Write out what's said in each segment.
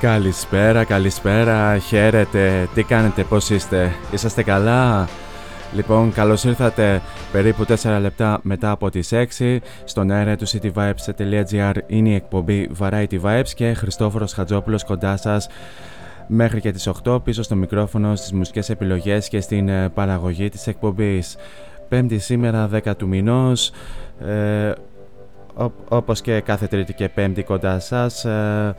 Καλησπέρα, καλησπέρα, χαίρετε, τι κάνετε, πώς είστε, είσαστε καλά; Λοιπόν, καλώς ήρθατε. Περίπου 4 λεπτά μετά από τις 6 στον αέρα του cityvibes.gr είναι η εκπομπή Variety Vibes και Χριστόφορος Χατζόπουλος κοντά σας μέχρι και τις 8 πίσω στο μικρόφωνο, στις μουσικές επιλογές και στην ε, παραγωγή της εκπομπής. Πέμπτη σήμερα 10 του μηνός, ε, Ό- όπως και κάθε τρίτη και πέμπτη κοντά σας ε, ε,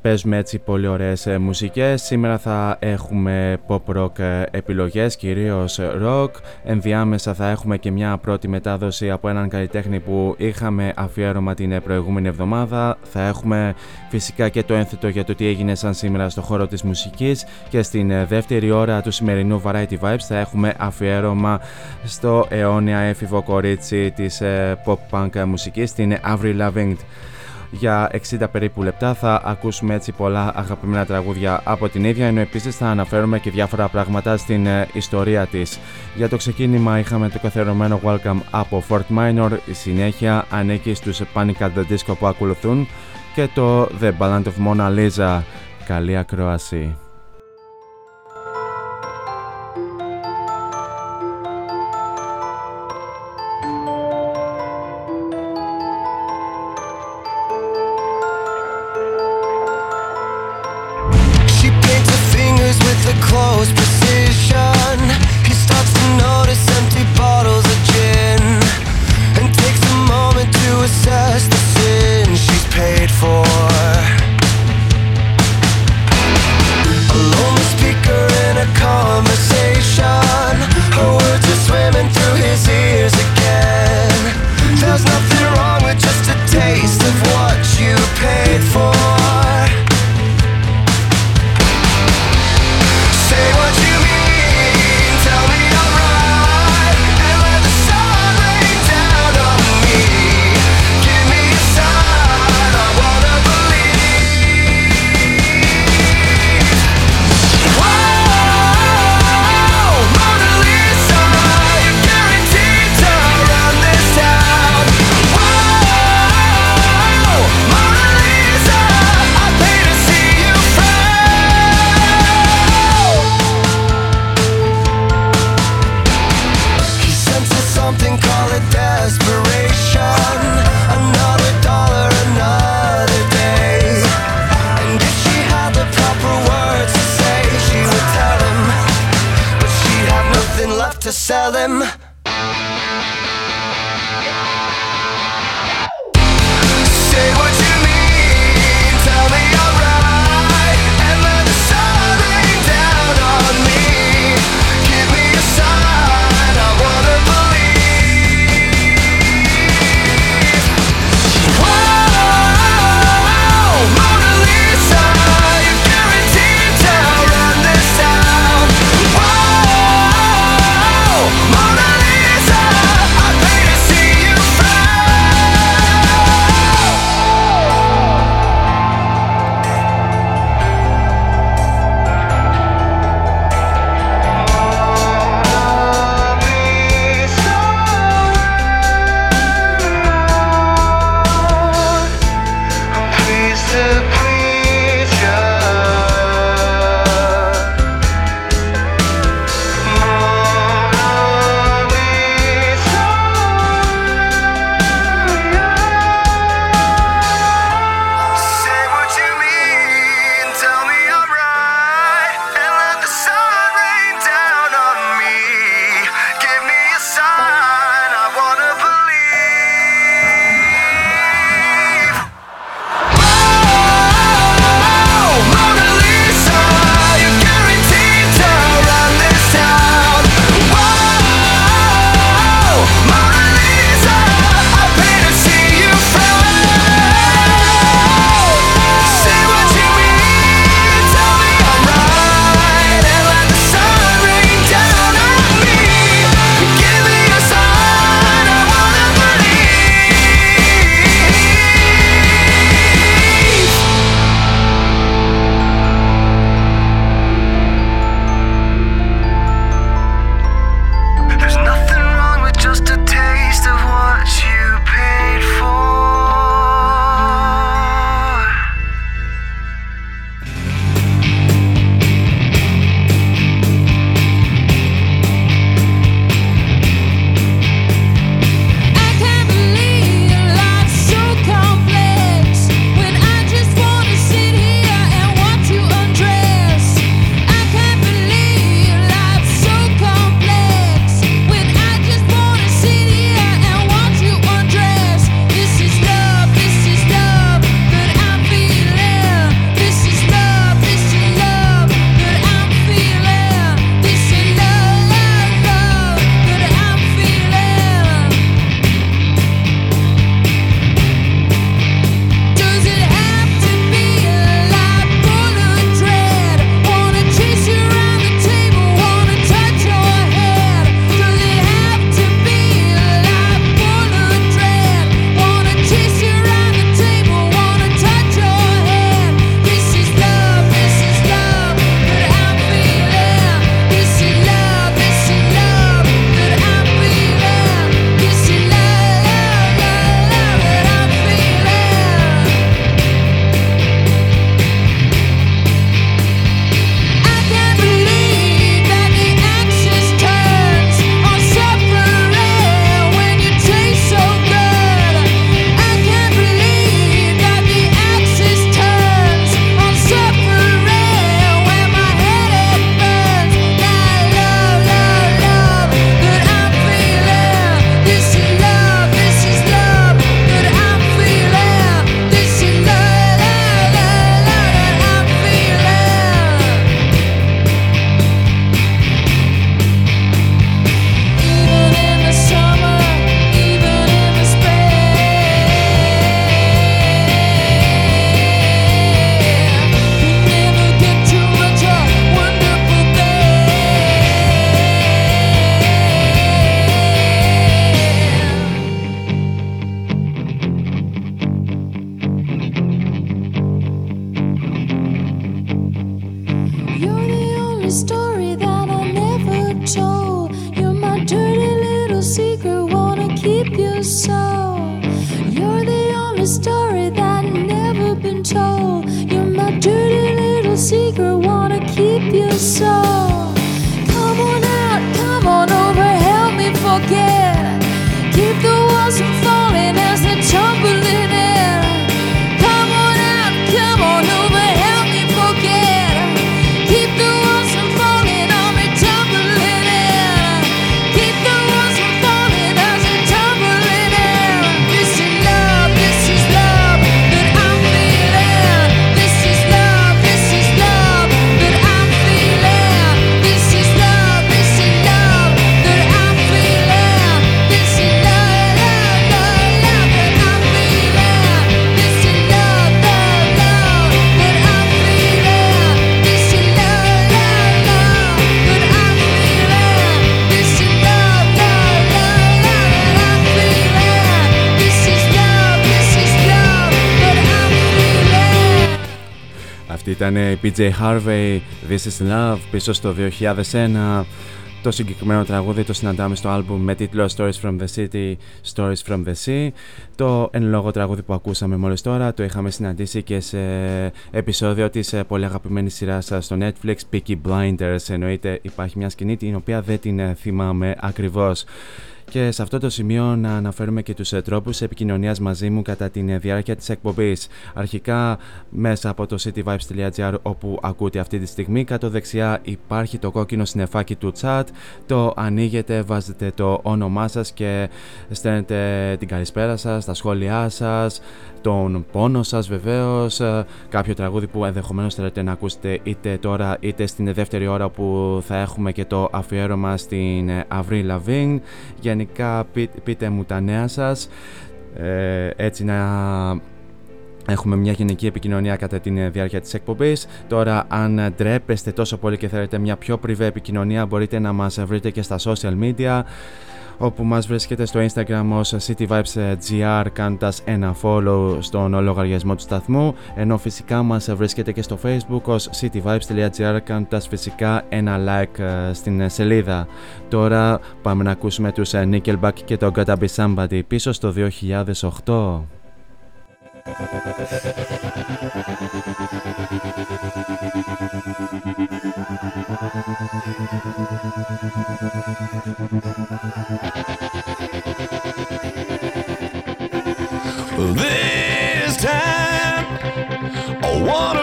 παίζουμε έτσι πολύ ωραίες ε, μουσικές. Σήμερα θα έχουμε pop rock ε, επιλογές κυρίως rock. Ενδιάμεσα θα έχουμε και μια πρώτη μετάδοση από έναν καλλιτέχνη που είχαμε αφιέρωμα την ε, προηγούμενη εβδομάδα. Θα έχουμε φυσικά και το ένθετο για το τι έγινε σαν σήμερα στο χώρο της μουσικής. Και στην ε, δεύτερη ώρα του σημερινού Variety Vibes θα έχουμε αφιέρωμα στο αιώνια έφηβο κορίτσι της ε, pop punk μουσικής την Avril Lavigne για 60 περίπου λεπτά θα ακούσουμε έτσι πολλά αγαπημένα τραγούδια από την ίδια ενώ επίσης θα αναφέρουμε και διάφορα πράγματα στην ε, ιστορία της. Για το ξεκίνημα είχαμε το καθιερωμένο Welcome από Fort Minor, η συνέχεια ανήκει στους Panic at the Disco που ακολουθούν και το The Ballad of Mona Lisa. Καλή ακρόαση. Ήταν η PJ Harvey, This is Love, πίσω στο 2001. Το συγκεκριμένο τραγούδι το συναντάμε στο άλμπουμ με τίτλο Stories from the City, Stories from the Sea. Το εν λόγω τραγούδι που ακούσαμε μόλις τώρα το είχαμε συναντήσει και σε επεισόδιο της ε, πολύ αγαπημένης σειράς στο Netflix Peaky Blinders. Εννοείται υπάρχει μια σκηνή την οποία δεν την ε, θυμάμαι ακριβώς. Και σε αυτό το σημείο να αναφέρουμε και τους ε, τρόπους επικοινωνίας μαζί μου κατά τη διάρκεια της εκπομπής. Αρχικά μέσα από το cityvibes.gr όπου ακούτε αυτή τη στιγμή κάτω δεξιά υπάρχει το κόκκινο συνεφάκι του chat. Το ανοίγετε, βάζετε το όνομά σας και στέλνετε την καλησπέρα σας, τα σχόλιά σας, τον πόνο σας βεβαίως, ε, κάποιο τραγούδι που ενδεχομένως θέλετε να ακούσετε είτε τώρα είτε στην δεύτερη ώρα που θα έχουμε και το αφιέρωμα στην Avril Lavigne. Γενικά πείτε, μου τα νέα σας, ε, έτσι να Έχουμε μια γενική επικοινωνία κατά τη διάρκεια της εκπομπής. Τώρα αν ντρέπεστε τόσο πολύ και θέλετε μια πιο πριβέ επικοινωνία μπορείτε να μας βρείτε και στα social media όπου μας βρίσκεται στο Instagram ως cityvibesgr κάνοντας ένα follow στον λογαριασμό του σταθμού ενώ φυσικά μας βρίσκεται και στο facebook ως cityvibes.gr κάνοντας φυσικά ένα like ε, στην σελίδα. Τώρα πάμε να ακούσουμε τους ε, Nickelback και το Gotta Be Somebody πίσω στο 2008. This time, I wonder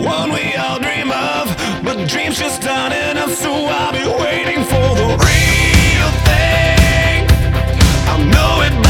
one we all dream of, but dreams just aren't enough. So I'll be waiting for the real thing. I know it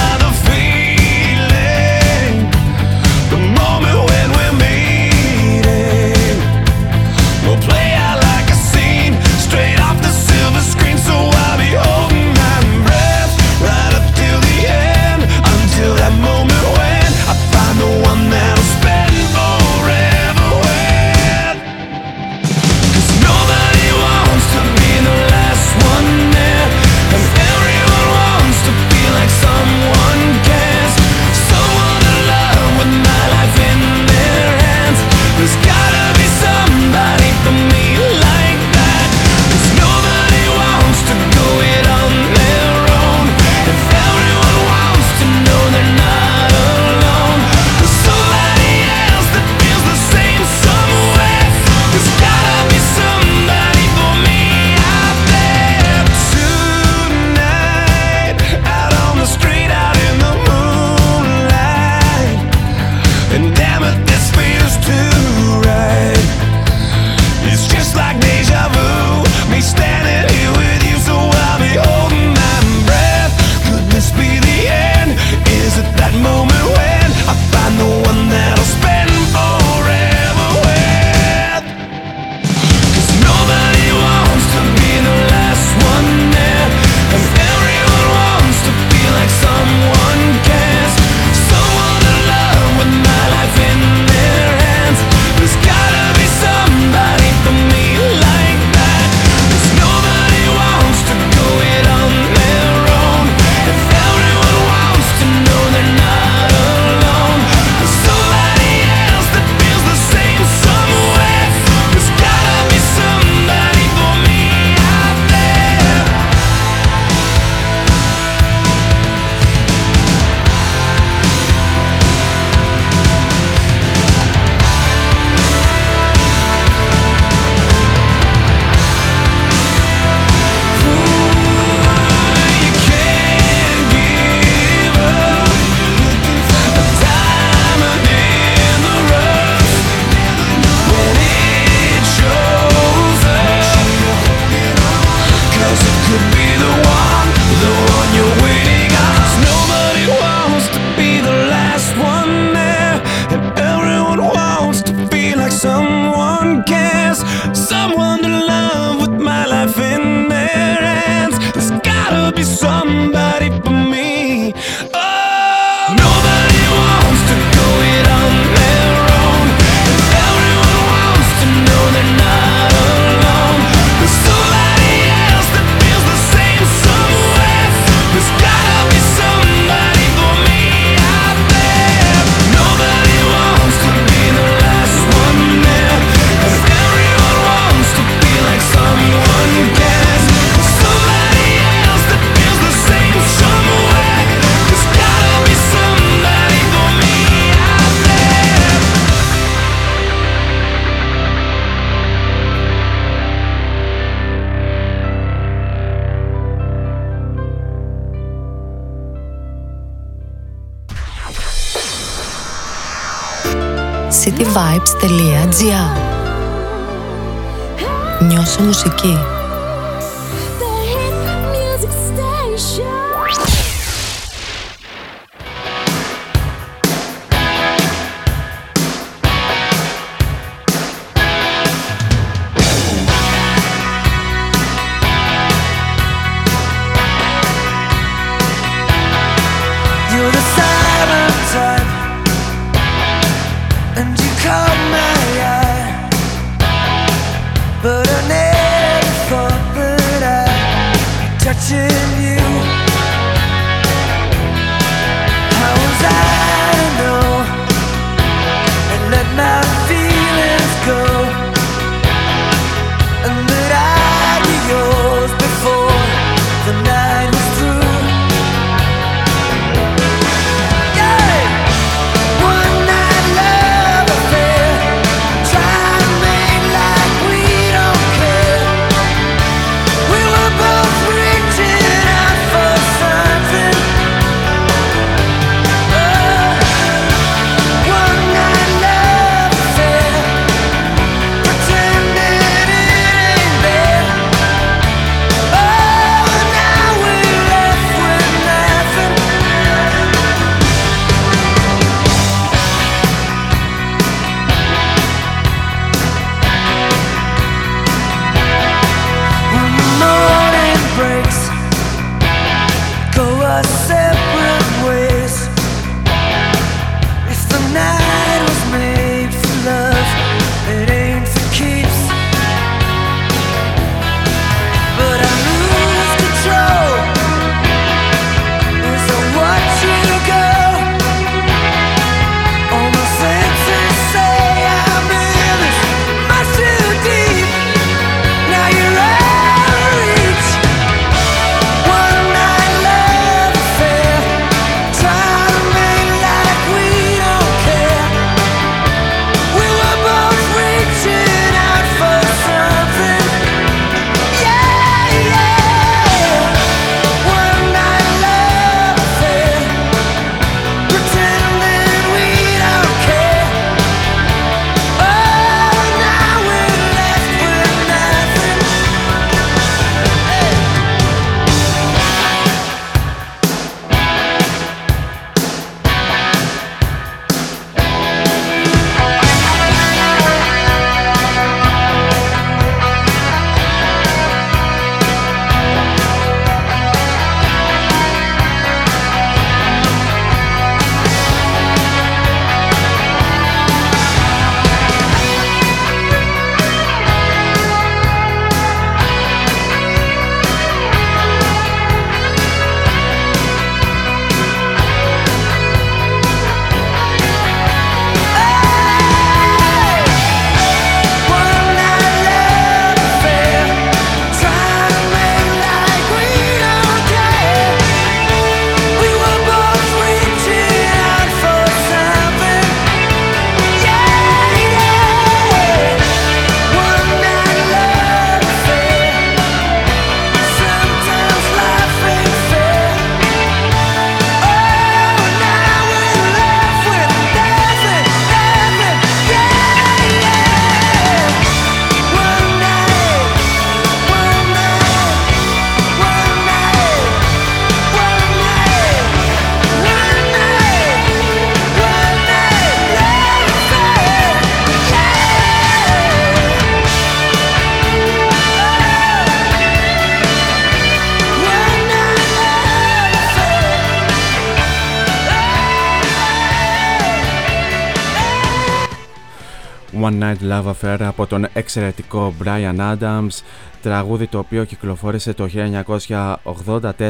Love Affair από τον εξαιρετικό Brian Adams τραγούδι το οποίο κυκλοφόρησε το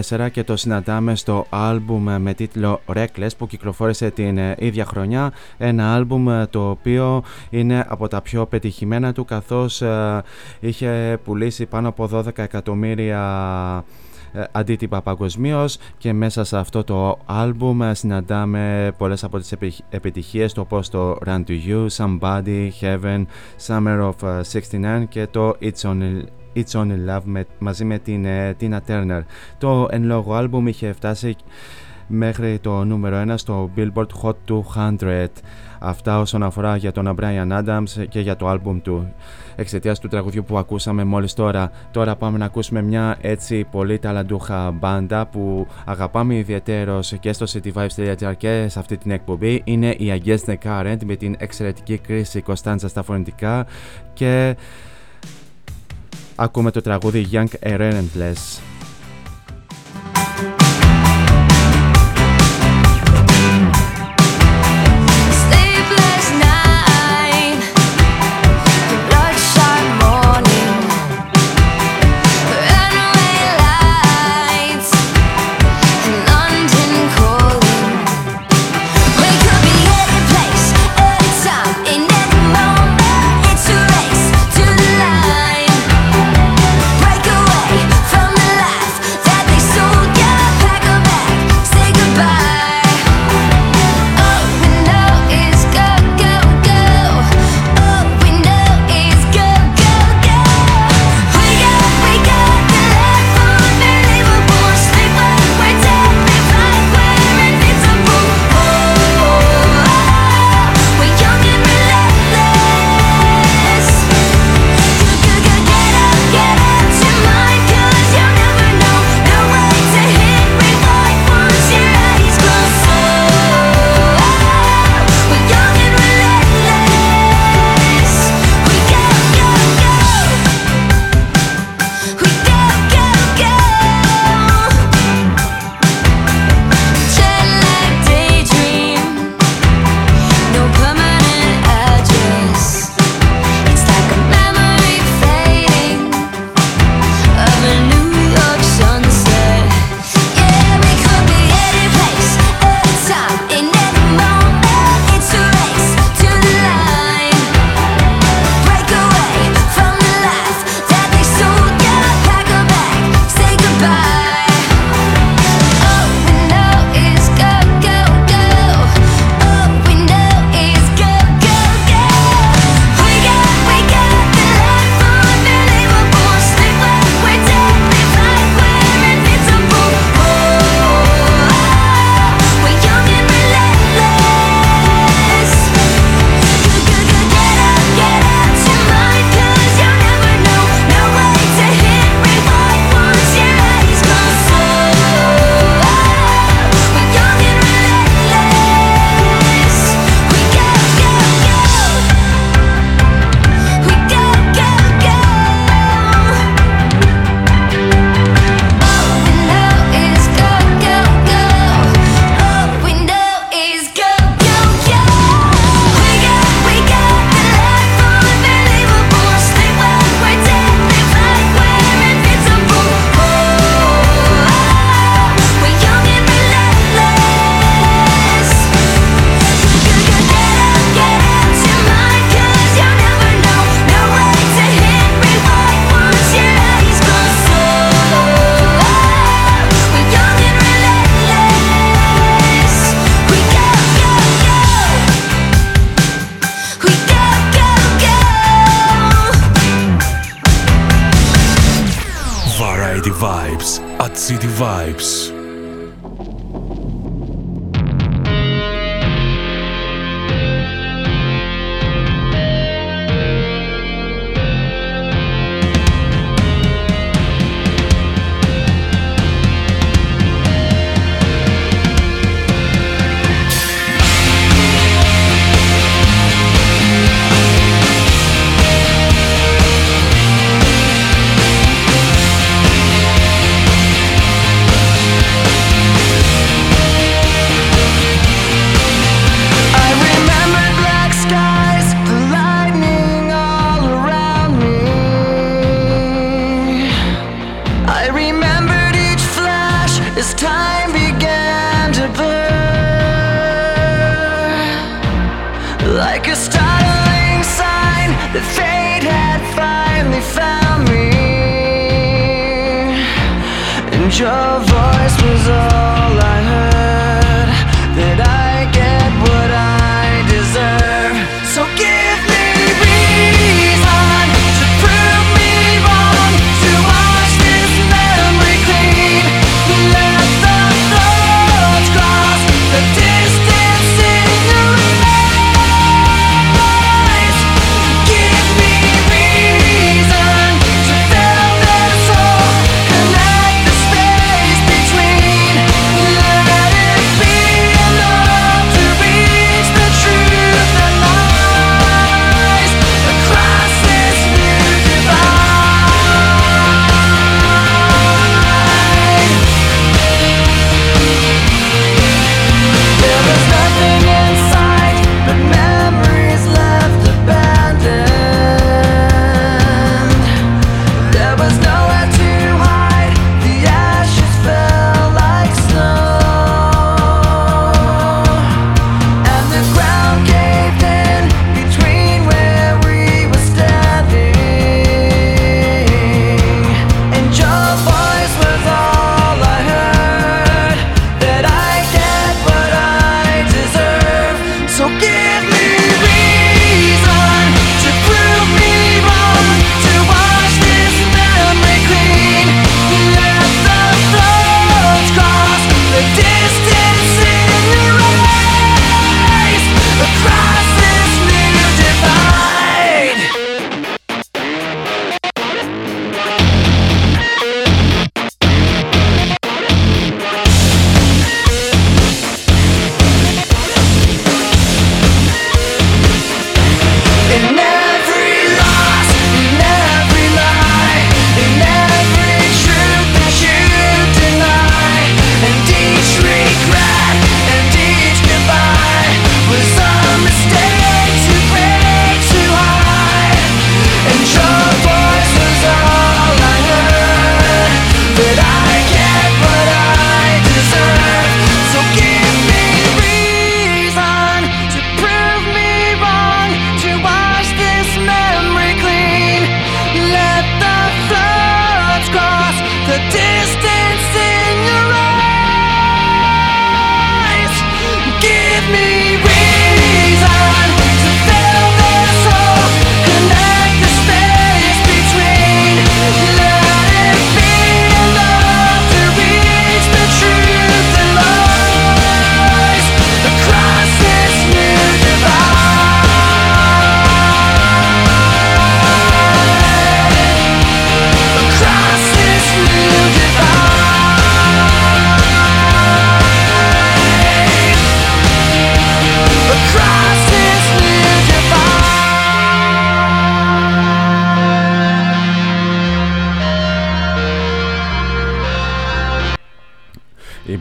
1984 και το συναντάμε στο άλμπουμ με τίτλο Reckless που κυκλοφόρησε την ίδια χρονιά. Ένα άλμπουμ το οποίο είναι από τα πιο πετυχημένα του καθώς ε, είχε πουλήσει πάνω από 12 εκατομμύρια ε, αντίτυπα παγκοσμίως και μέσα σε αυτό το άλμπουμ συναντάμε πολλές από τις επιτυχίες το όπως το Run to You, Somebody, Heaven, Summer of 69 ε, και το It's Only It's Only Love με, μαζί με την uh, Tina Turner. Το εν λόγω άλμπουμ είχε φτάσει μέχρι το νούμερο 1 στο Billboard Hot 200. Αυτά όσον αφορά για τον Brian Adams και για το άλμπουμ του εξαιτίας του τραγουδιού που ακούσαμε μόλις τώρα. Τώρα πάμε να ακούσουμε μια έτσι πολύ ταλαντούχα μπάντα που αγαπάμε ιδιαίτερος και στο cityvibes.gr και σε αυτή την εκπομπή. Είναι η Against the Current με την εξαιρετική κρίση Κωνσταντζα στα φωνητικά και ακούμε το τραγούδι Young Relentless.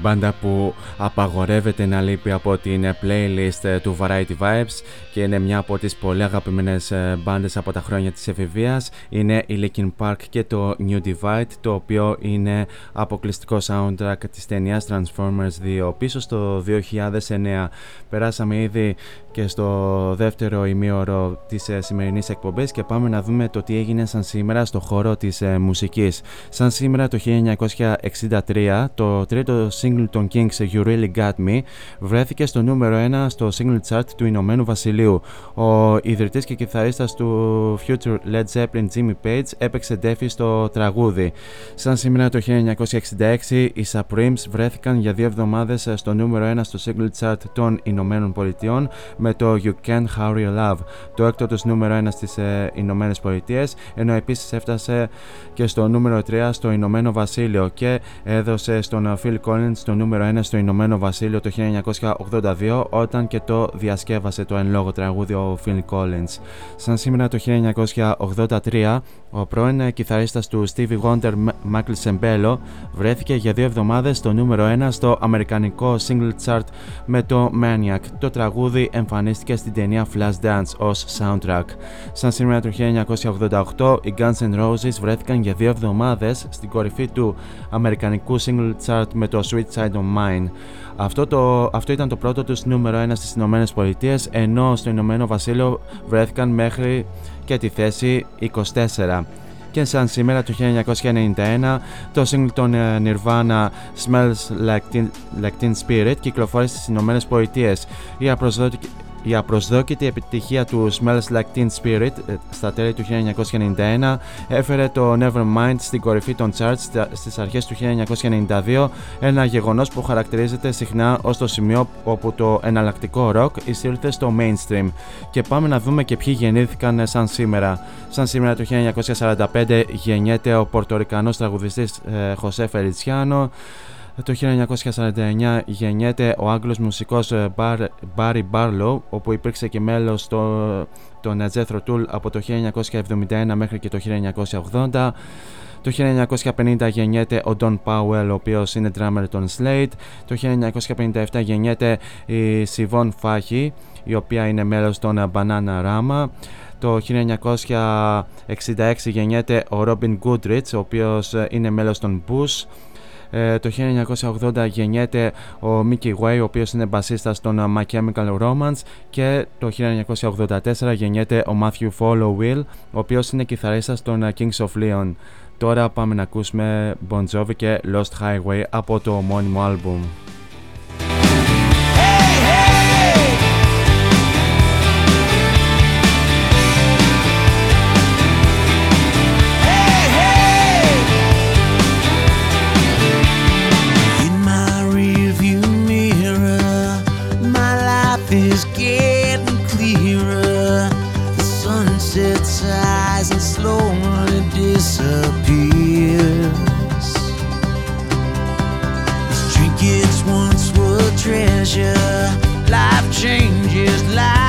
Μπάντα που απαγορεύεται να λείπει από την playlist του Variety Vibes και είναι μια από τις πολύ αγαπημένες μπάντες από τα χρόνια της εφηβείας είναι η Linkin Park και το New Divide το οποίο είναι αποκλειστικό soundtrack της ταινίας Transformers 2 πίσω στο 2009 περάσαμε ήδη και στο δεύτερο ημίωρο της ε, σημερινής εκπομπής και πάμε να δούμε το τι έγινε σαν σήμερα στο χώρο της ε, μουσικής. Σαν σήμερα το 1963 το τρίτο single των Kings You Really Got Me βρέθηκε στο νούμερο 1 στο single chart του Ηνωμένου Βασιλείου. Ο ιδρυτής και κιθαρίστας του Future Led Zeppelin Jimmy Page έπαιξε ντέφι στο τραγούδι. Σαν σήμερα το 1966 οι Supremes βρέθηκαν για δύο εβδομάδες στο νούμερο 1 στο single chart των Ηνωμένων Πολιτειών με το You Can't Hurry Love, το έκτο τους νούμερο 1 στις ε, Ηνωμένες Πολιτείες, ενώ επίσης έφτασε και στο νούμερο 3 στο Ηνωμένο Βασίλειο και έδωσε στον Phil Collins το νούμερο 1 στο Ηνωμένο Βασίλειο το 1982 όταν και το διασκεύασε το εν λόγω τραγούδι ο Phil Collins. Σαν σήμερα το 1983 ο πρώην κιθαρίστας του Stevie Wonder Michael Sembello βρέθηκε για δύο εβδομάδες στο νούμερο 1 στο αμερικανικό single chart με το Maniac. Το τραγούδι εμφανίστηκε στην ταινία Flashdance ως soundtrack. Σαν σήμερα το 1988 οι Guns N' Roses βρέθηκαν για δύο εβδομάδες στην κορυφή του αμερικανικού single chart με το Sweet Side of Mine. Αυτό, το, αυτό ήταν το πρώτο τους νούμερο 1 στις Ηνωμένες Πολιτείες ενώ στο Ηνωμένο Βασίλειο βρέθηκαν μέχρι και τη θέση 24 και σαν σήμερα το 1991 το single των ε, Nirvana Smells Like Teen, like Teen Spirit κυκλοφόρησε στις Ηνωμένες Πολιτείες. Η απροσδόκητη η απροσδόκητη επιτυχία του Smells Like Teen Spirit ε, στα τέλη του 1991 έφερε το Nevermind στην κορυφή των charts στις αρχές του 1992, ένα γεγονός που χαρακτηρίζεται συχνά ως το σημείο όπου το εναλλακτικό rock εισήλθε στο mainstream. Και πάμε να δούμε και ποιοι γεννήθηκαν σαν σήμερα. Σαν σήμερα το 1945 γεννιέται ο πορτορικανός τραγουδιστής Χωσέ Φελιτσιάνο, το 1949 γεννιέται ο Άγγλος μουσικός Barry Barlow όπου υπήρξε και μέλος το, των Jethro Tull από το 1971 μέχρι και το 1980 το 1950 γεννιέται ο Don Powell, ο οποίος είναι drummer των Slade. Το 1957 γεννιέται η Sivon Fahy, η οποία είναι μέλος των Banana Rama. Το 1966 γεννιέται ο Robin Goodrich, ο οποίος είναι μέλος των Bush. Ε, το 1980 γεννιέται ο Mickey Way, ο οποίος είναι μπασίστας στον My Chemical Romance και το 1984 γεννιέται ο Matthew Follow Will, ο οποίος είναι κιθαρίστας των Kings of Leon. Τώρα πάμε να ακούσουμε Bon Jovi και Lost Highway από το ομώνυμο άλμπουμ. is getting clearer. The sunset sighs and slowly disappears. These trinkets once were treasure. Life changes life.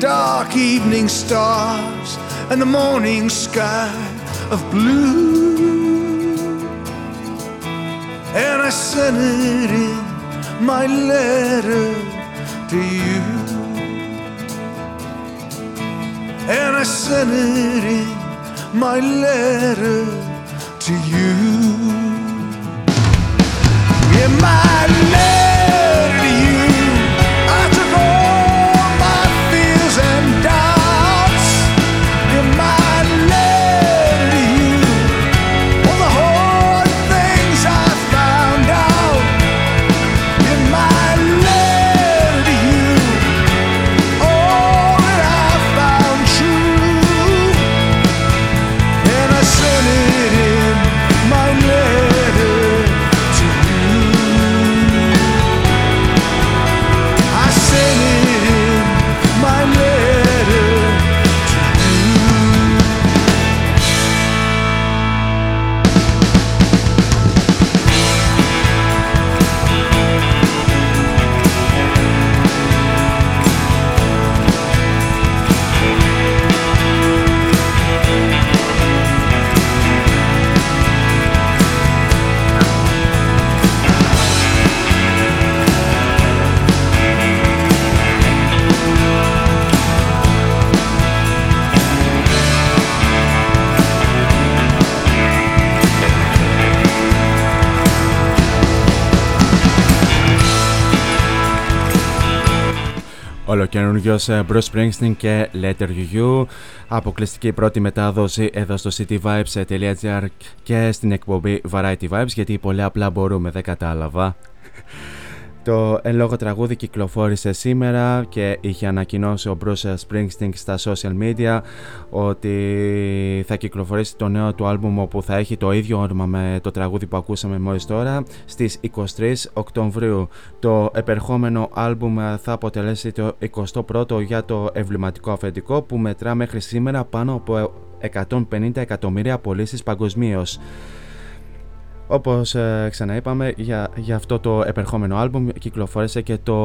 dark evening stars and the morning sky of blue. And I sent it in my letter to you. And I sent it in my letter to you. Ολοκαινούριο ε, Bruce Springsteen και Letter You. Αποκλειστική πρώτη μετάδοση εδώ στο cityvibes.gr και στην εκπομπή Variety Vibes γιατί πολύ απλά μπορούμε, δεν κατάλαβα. Το εν λόγω τραγούδι κυκλοφόρησε σήμερα και είχε ανακοινώσει ο Bruce Springsteen στα social media ότι θα κυκλοφορήσει το νέο του άλμπουμ όπου θα έχει το ίδιο όνομα με το τραγούδι που ακούσαμε μόλις τώρα στις 23 Οκτωβρίου. Το επερχόμενο άλμπουμ θα αποτελέσει το 21ο για το εμβληματικό αφεντικό που μετρά μέχρι σήμερα πάνω από 150 εκατομμύρια πωλήσει παγκοσμίως. Όπως ε, ξαναείπαμε, για, για αυτό το επερχόμενο άλμπουμ κυκλοφόρησε και το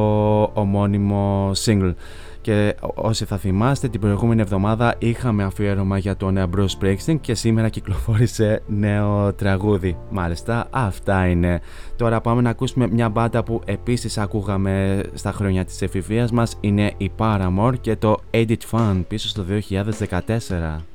ομώνυμο single. Και όσοι θα θυμάστε, την προηγούμενη εβδομάδα είχαμε αφιέρωμα για τον Bruce Springsteen και σήμερα κυκλοφόρησε νέο τραγούδι. Μάλιστα, αυτά είναι. Τώρα πάμε να ακούσουμε μια μπάντα που επίσης ακούγαμε στα χρόνια της εφηβείας μας. Είναι η Paramore και το Edit Fun πίσω στο 2014.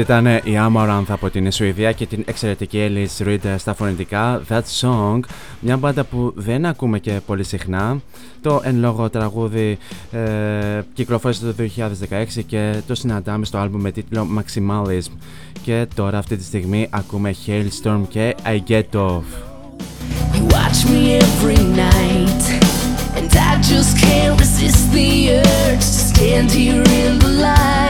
Αυτή ήταν η Amaranth από την Σουηδία και την εξαιρετική Alice Reed στα φωνητικά That Song, μια μπάντα που δεν ακούμε και πολύ συχνά. Το εν λόγω τραγούδι ε, κυκλοφόρησε το 2016 και το συναντάμε στο άλμπου με τίτλο Maximalism. Και τώρα αυτή τη στιγμή ακούμε Hailstorm και I Get Off. Watch me every night And I just can't resist the urge To stand here in the light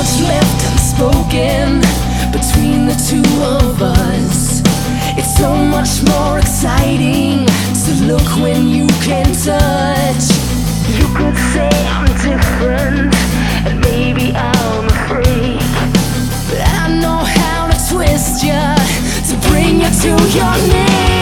much left unspoken between the two of us. It's so much more exciting to look when you can touch. You could say I'm different, and maybe I'm a freak. But I know how to twist you to bring you to your knees.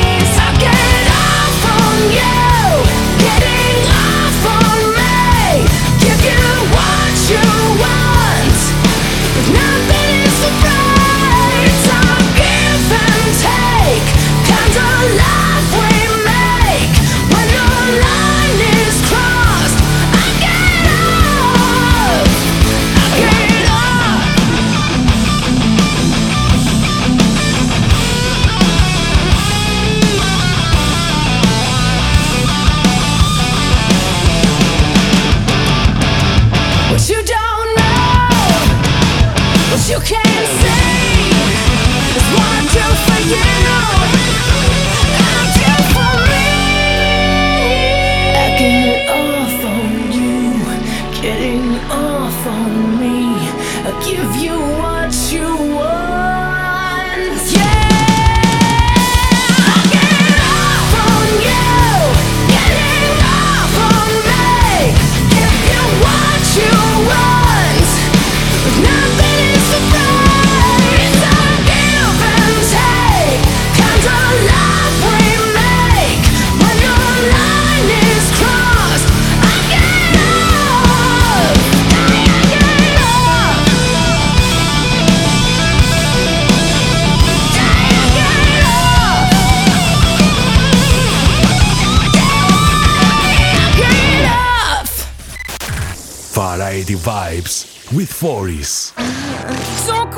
Vibes with Foris. Don't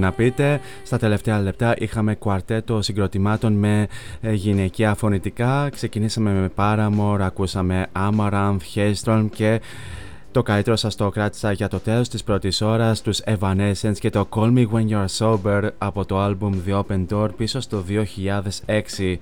να πείτε. Στα τελευταία λεπτά είχαμε κουαρτέτο συγκροτημάτων με ε, γυναικεία φωνητικά. Ξεκινήσαμε με Paramore, ακούσαμε Amaranth, Hailstorm και το καλύτερο σας το κράτησα για το τέλος της πρώτης ώρας τους Evanescence και το Call Me When You're Sober από το album The Open Door πίσω στο 2006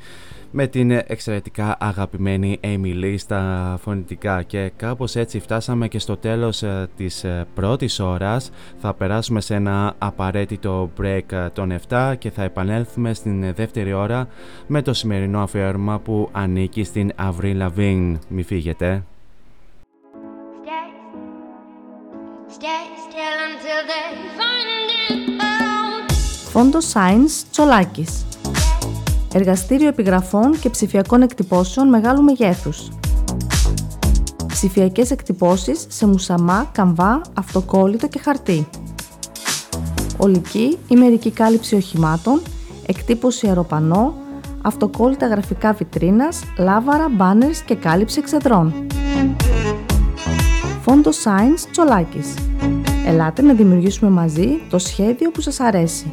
με την εξαιρετικά αγαπημένη Amy Lee στα φωνητικά. Και κάπως έτσι φτάσαμε και στο τέλος ε, της ε, πρώτης ώρας. Θα περάσουμε σε ένα απαραίτητο break ε, των 7 και θα επανέλθουμε στην ε, δεύτερη ώρα με το σημερινό αφιέρωμα που ανήκει στην Avril Lavigne. Μη φύγετε. Stay. Still until they find it out. Φόντος Science Τσολάκης. Εργαστήριο επιγραφών και ψηφιακών εκτυπώσεων μεγάλου μεγέθους. Ψηφιακές εκτυπώσεις σε μουσαμά, καμβά, αυτοκόλλητο και χαρτί. Ολική ή μερική κάλυψη οχημάτων, εκτύπωση αεροπανό, αυτοκόλλητα γραφικά βιτρίνας, λάβαρα, μπάνερς και κάλυψη εξεδρών. Φόντο Science Τσολάκης. Ελάτε να δημιουργήσουμε μαζί το σχέδιο που σας αρέσει.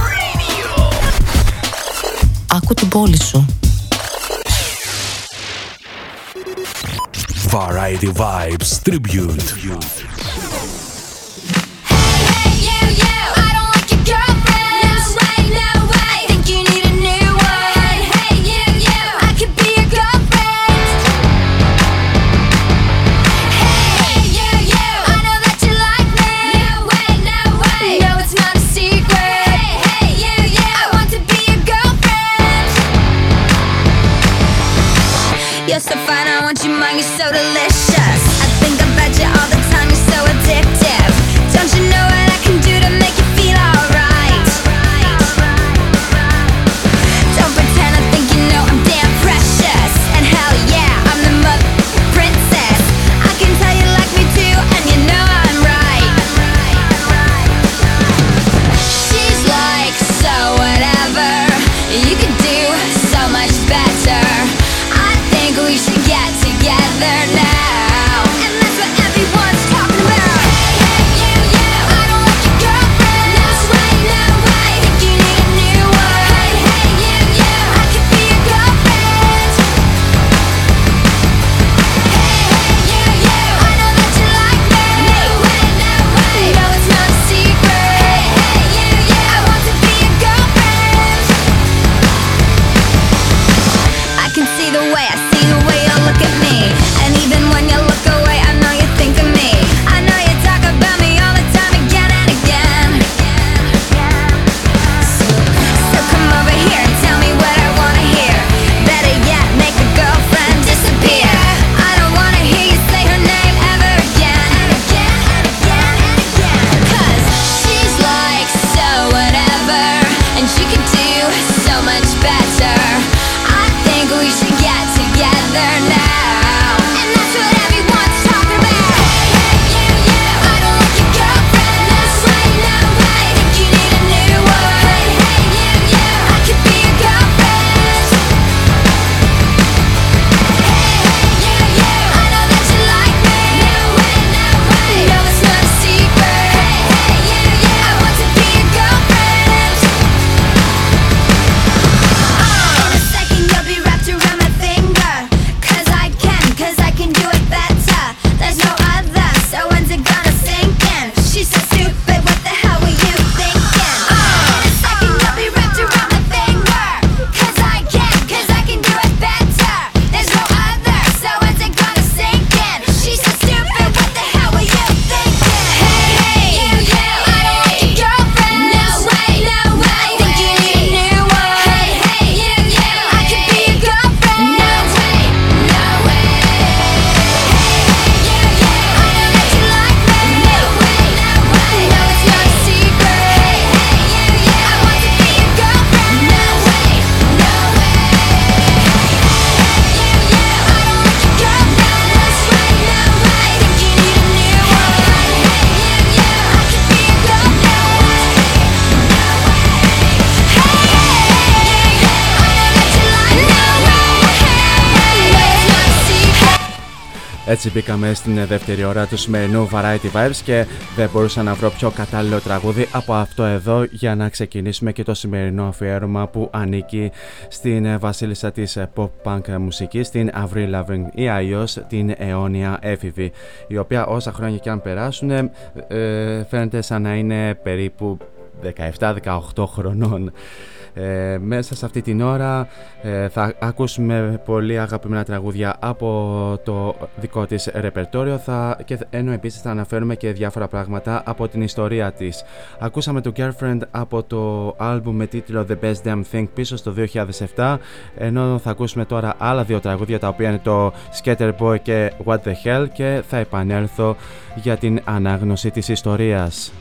άκου την πόλη σου. Variety Vibes Tribute. έτσι στην δεύτερη ώρα του σημερινού Variety Vibes και δεν μπορούσα να βρω πιο κατάλληλο τραγούδι από αυτό εδώ για να ξεκινήσουμε και το σημερινό αφιέρωμα που ανήκει στην βασίλισσα της pop-punk μουσικής, την Avril Loving ή αλλιώς την αιώνια έφηβη, η οποία όσα χρόνια και αν περάσουν ε, φαίνεται σαν να είναι περίπου 17-18 χρονών. Ε, μέσα σε αυτή την ώρα ε, θα ακούσουμε πολύ αγαπημένα τραγούδια από το δικό της ρεπερτόριο θα, και ενώ επίσης θα αναφέρουμε και διάφορα πράγματα από την ιστορία της. Ακούσαμε το Girlfriend από το άλμπουμ με τίτλο The Best Damn Thing πίσω στο 2007 ενώ θα ακούσουμε τώρα άλλα δύο τραγούδια τα οποία είναι το Skater και What the Hell και θα επανέλθω για την ανάγνωση της ιστορίας.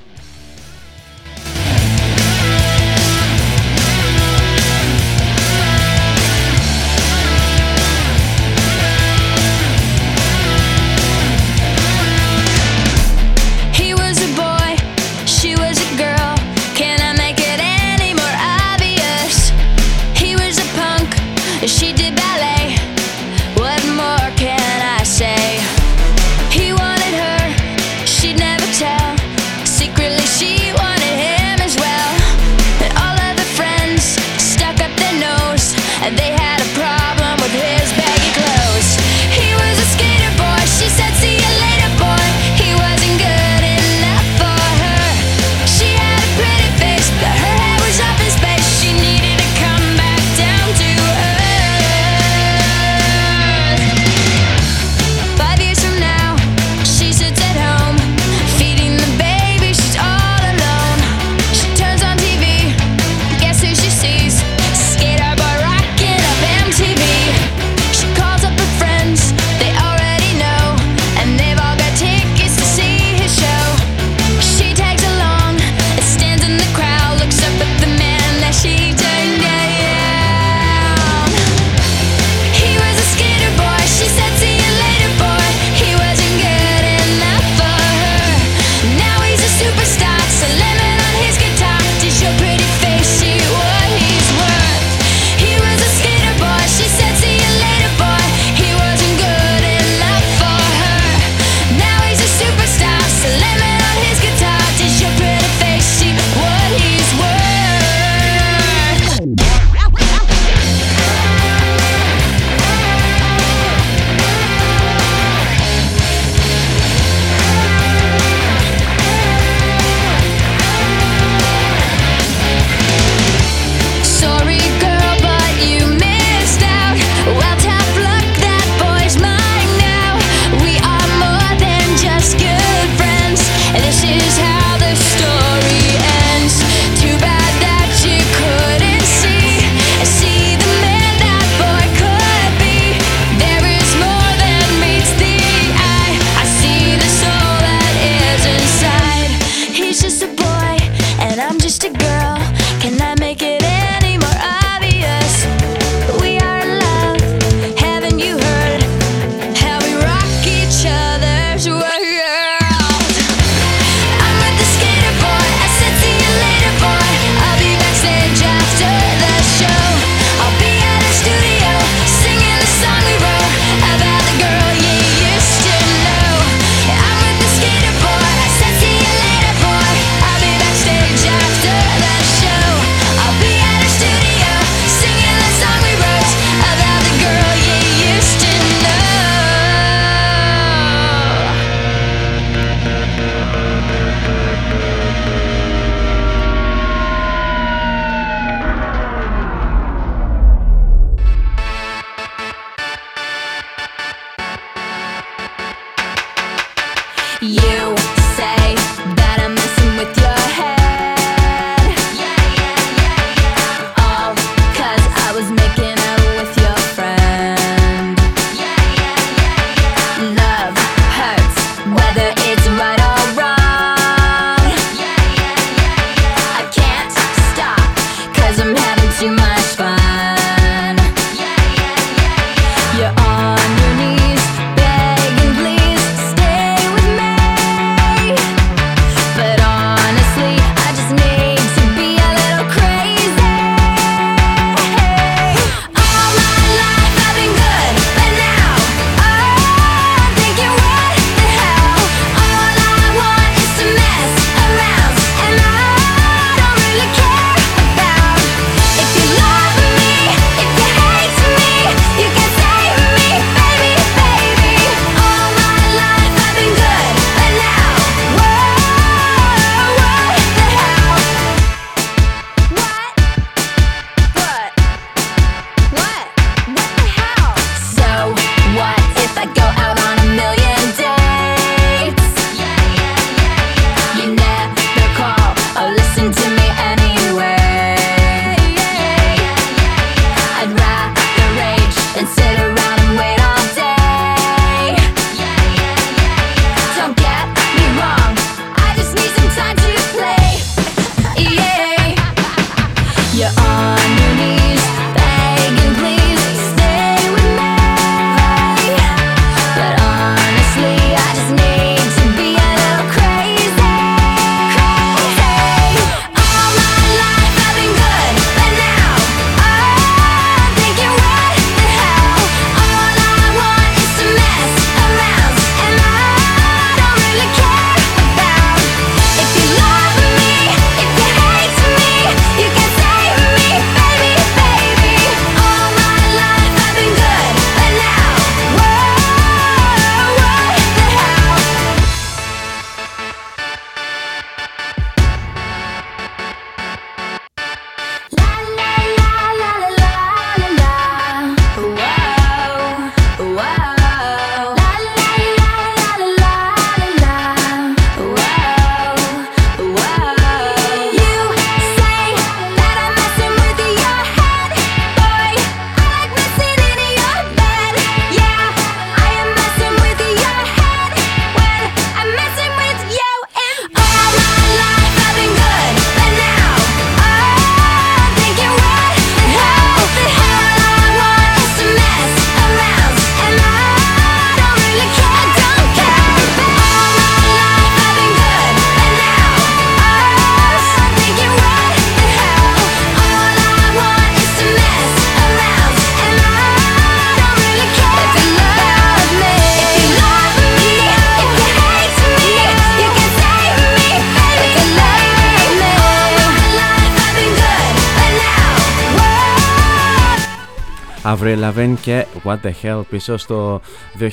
What the Hell πίσω στο 2013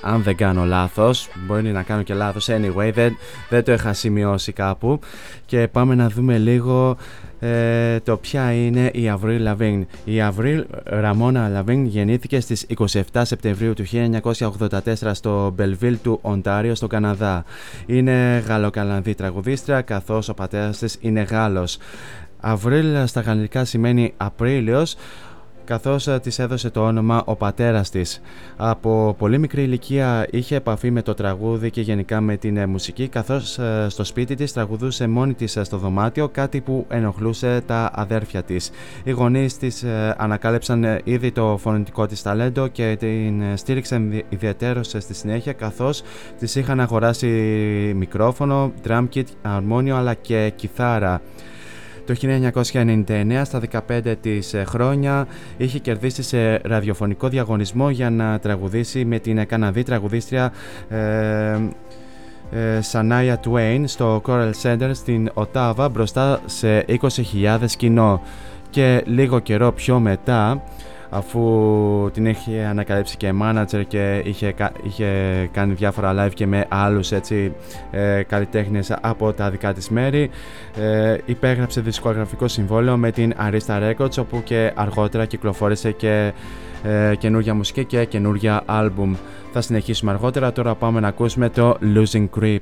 αν δεν κάνω λάθος. Μπορεί να κάνω και λάθος anyway δεν, δεν το είχα σημειώσει κάπου. Και πάμε να δούμε λίγο ε, το ποια είναι η Avril Lavigne. Η Avril Ramona Lavigne γεννήθηκε στις 27 Σεπτεμβρίου του 1984 στο Belleville του Οντάριο στο Καναδά. Είναι γαλλοκαλανδή τραγουδίστρια καθώς ο πατέρας της είναι Γάλλος. Avril στα γαλλικά σημαίνει Απρίλιος καθώς ε, της έδωσε το όνομα ο πατέρας της. Από πολύ μικρή ηλικία είχε επαφή με το τραγούδι και γενικά με την ε, μουσική καθώς ε, στο σπίτι της τραγουδούσε μόνη της ε, στο δωμάτιο κάτι που ενοχλούσε τα αδέρφια της. Οι γονείς της ε, ανακάλυψαν ε, ήδη το φωνητικό της ταλέντο και την ε, στήριξαν δι- ιδιαιτέρως ε, στη συνέχεια καθώς της είχαν αγοράσει μικρόφωνο, drum kit, αρμόνιο αλλά και κιθάρα. Το 1999 στα 15 της ε, χρόνια είχε κερδίσει σε ραδιοφωνικό διαγωνισμό για να τραγουδήσει με την Καναδή τραγουδίστρια ε, ε, Σανάια Twain στο Coral Center στην Οτάβα μπροστά σε 20.000 κοινό και λίγο καιρό πιο μετά αφού την είχε ανακαλύψει και manager και είχε, κάνει διάφορα live και με άλλους έτσι ε, από τα δικά της μέρη ε, υπέγραψε δισκογραφικό συμβόλαιο με την Arista Records όπου και αργότερα κυκλοφόρησε και ε, καινούργια μουσική και καινούργια άλμπουμ. Θα συνεχίσουμε αργότερα τώρα πάμε να ακούσουμε το Losing Grip.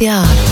Yeah.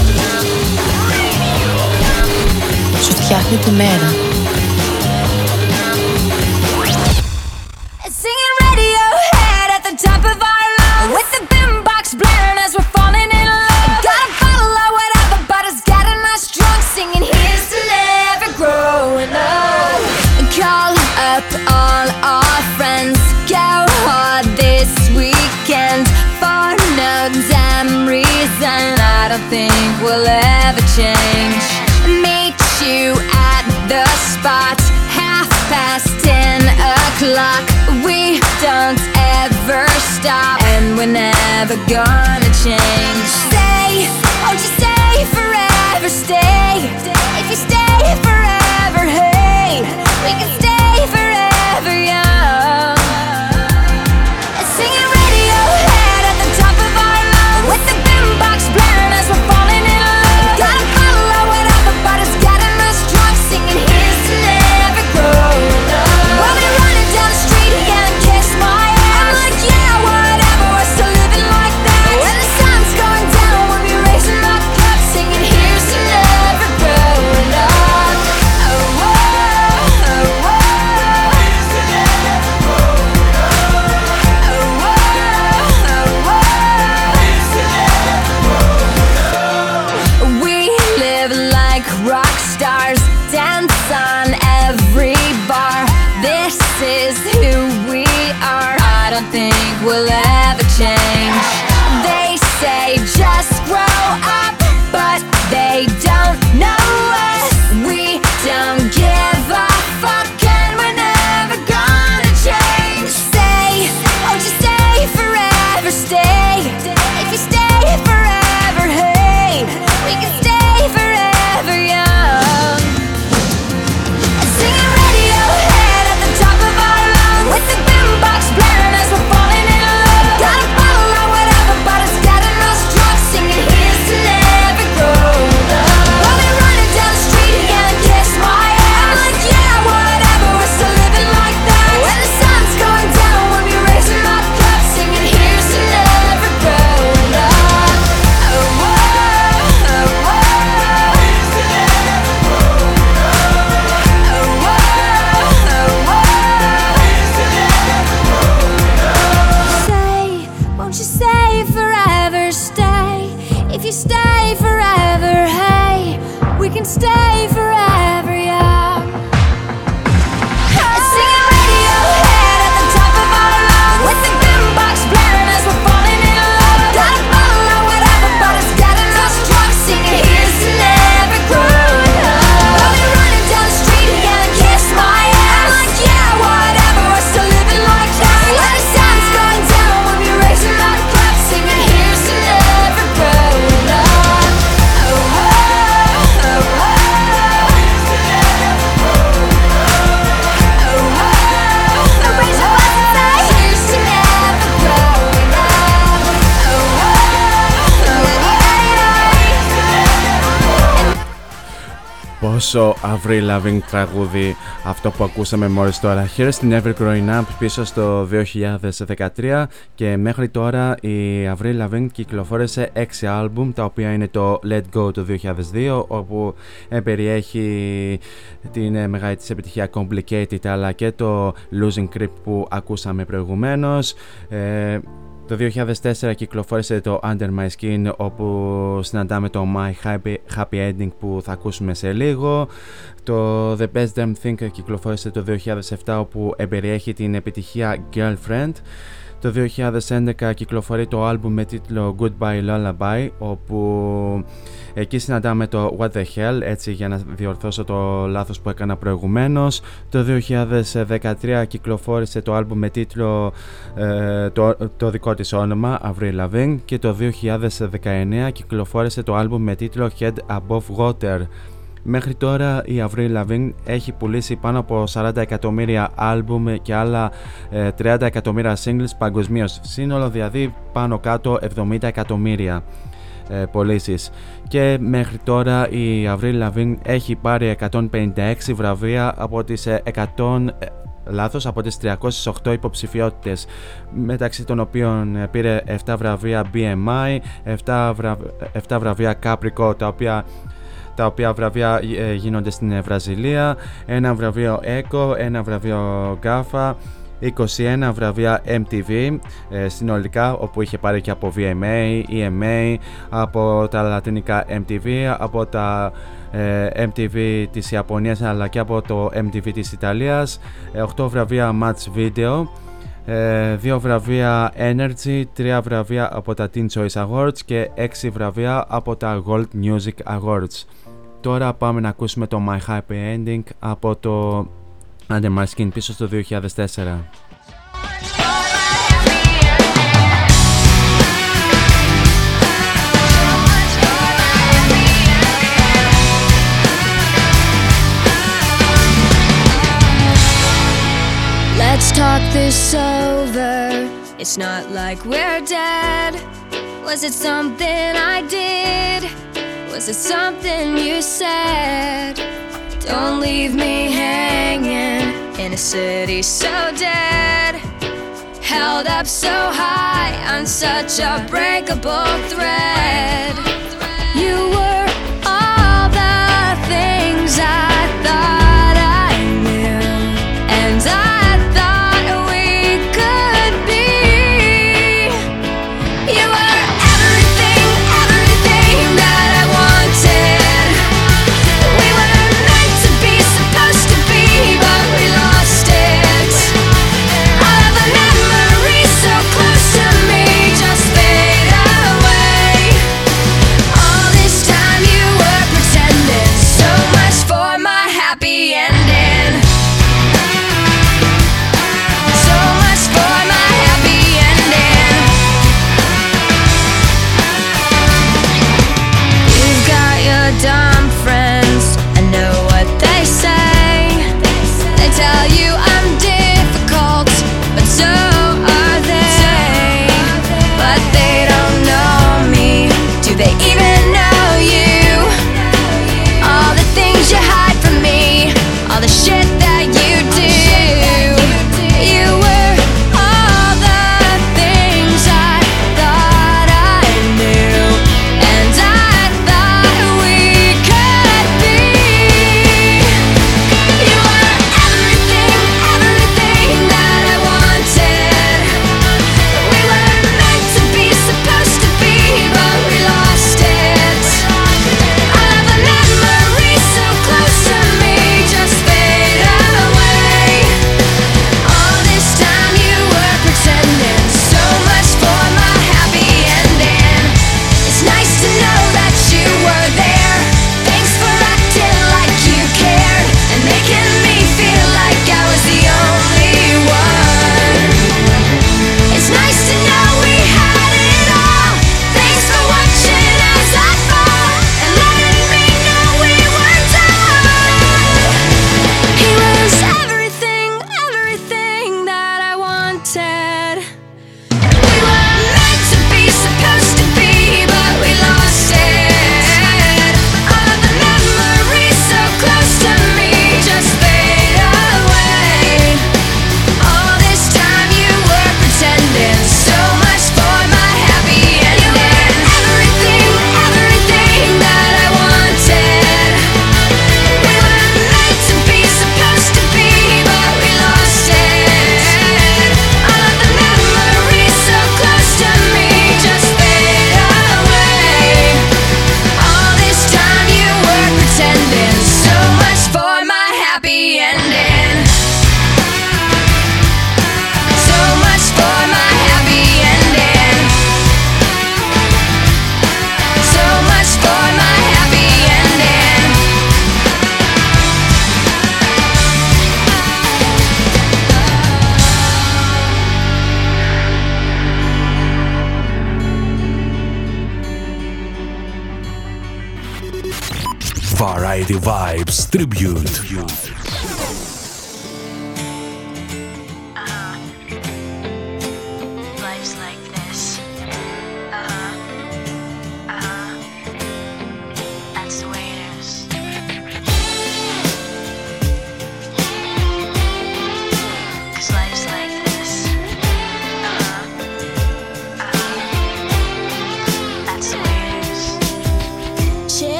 Πόσο Avril Lavigne τραγούδι αυτό που ακούσαμε μόλις τώρα. Here στην Ever Growing Up πίσω στο 2013 και μέχρι τώρα η Avril Lavigne κυκλοφόρησε 6 άλμπουμ τα οποία είναι το Let Go το 2002 όπου ε, περιέχει την ε, μεγάλη της επιτυχία Complicated αλλά και το Losing Grip που ακούσαμε προηγουμένως. Ε, το 2004 κυκλοφόρησε το Under My Skin όπου συναντάμε το My Happy, Happy Ending που θα ακούσουμε σε λίγο. Το The Best Damn Thing κυκλοφόρησε το 2007 όπου εμπεριέχει την επιτυχία Girlfriend. Το 2011 κυκλοφορεί το άλμπουμ με τίτλο Goodbye Lullaby όπου εκεί συναντάμε το What the Hell έτσι για να διορθώσω το λάθος που έκανα προηγουμένως. Το 2013 κυκλοφόρησε το άλμπουμ με τίτλο ε, το, το δικό της όνομα Avril Lavigne και το 2019 κυκλοφόρησε το άλμπουμ με τίτλο Head Above Water. Μέχρι τώρα η Avril Lavigne έχει πουλήσει πάνω από 40 εκατομμύρια άλμπουμ και άλλα ε, 30 εκατομμύρια singles παγκοσμίως. Σύνολο δηλαδή πάνω κάτω 70 εκατομμύρια ε, πωλήσεις. Και μέχρι τώρα η Avril Lavigne έχει πάρει 156 βραβεία από τις ε, 100 ε, λάθος από τις 308 υποψηφιότητες μεταξύ των οποίων ε, πήρε 7 βραβεία BMI 7, βρα... 7 βραβεία Capricorn τα οποία τα οποία βραβεία ε, γίνονται στην ε, Βραζιλία, ένα βραβείο ECO, ένα βραβείο GAFA, 21 βραβεία MTV ε, συνολικά όπου είχε πάρει και από VMA, EMA, από τα λατινικά MTV, από τα ε, MTV της Ιαπωνίας αλλά και από το MTV της Ιταλίας, 8 βραβεία Match Video, ε, δύο βραβεία Energy, τρία βραβεία από τα Teen Choice Awards και έξι βραβεία από τα Gold Music Awards. Τώρα πάμε να ακούσουμε το My Happy Ending από το Under My Skin πίσω στο 2004. Let's talk this over. It's not like we're dead. Was it something I did? Was it something you said? Don't leave me hanging in a city so dead. Held up so high on such a breakable thread. You were all the things I thought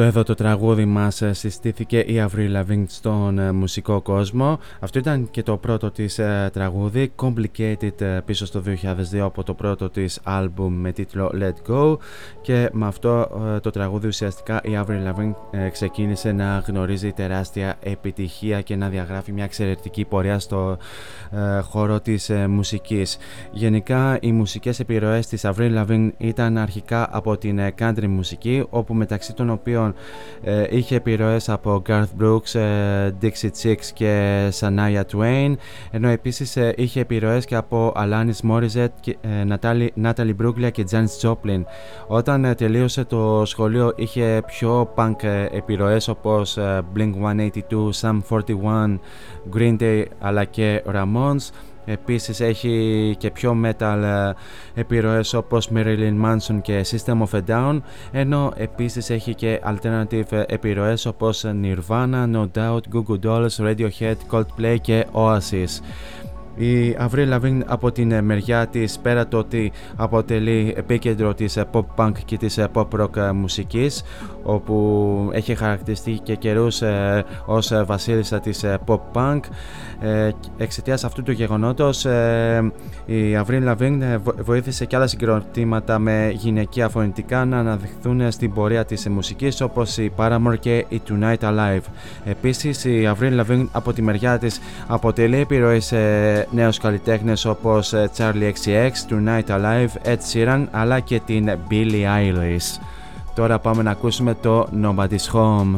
αυτό εδώ το τραγούδι μας ε, συστήθηκε η Avril Lavigne στον ε, μουσικό κόσμο. Αυτό ήταν και το πρώτο της ε, τραγούδι, Complicated πίσω στο 2002 από το πρώτο της άλμπουμ με τίτλο Let Go και με αυτό το τραγούδι ουσιαστικά η Avril Lavigne ξεκίνησε να γνωρίζει τεράστια επιτυχία και να διαγράφει μια εξαιρετική πορεία στο χώρο της μουσικής. Γενικά οι μουσικές επιρροές της Avril Lavigne ήταν αρχικά από την country μουσική όπου μεταξύ των οποίων λοιπόν είχε επιρροές από Garth Brooks, ε, Dixie Chicks και Sanaya Twain ενώ επίσης ε, είχε επιρροές και από Alanis Morissette, και, Natalie, Natalie Bruglia και Janis Joplin. Όταν τελείωσε το σχολείο είχε πιο punk επιρροές όπως Blink-182, Sam 41, Green Day αλλά και Ramones Επίσης έχει και πιο metal ε, επιρροές όπως Marilyn Manson και System of a Down ενώ επίσης έχει και alternative ε, επιρροές όπως Nirvana, No Doubt, Google Dolls, Radiohead, Coldplay και Oasis. Η Avril Lavigne από την μεριά της πέρα το ότι αποτελεί επίκεντρο της ε, pop punk και της pop rock μουσικής όπου έχει χαρακτηριστεί και καιρούς ε, ως ε, βασίλισσα της ε, pop-punk. Ε, εξαιτίας αυτού του γεγονότος η Avril Lavigne βοήθησε και άλλα συγκροτήματα με γυναικεία φωνητικά να αναδειχθούν στην πορεία της μουσικής όπως η Paramore και η Tonight Alive. Επίσης η Avril Lavigne από τη μεριά της αποτελεί επιρροή σε νέους καλλιτέχνες όπως Charlie XCX, Tonight Alive, Ed Sheeran αλλά και την Billie Eilish τώρα πάμε να ακούσουμε το Nobody's Home.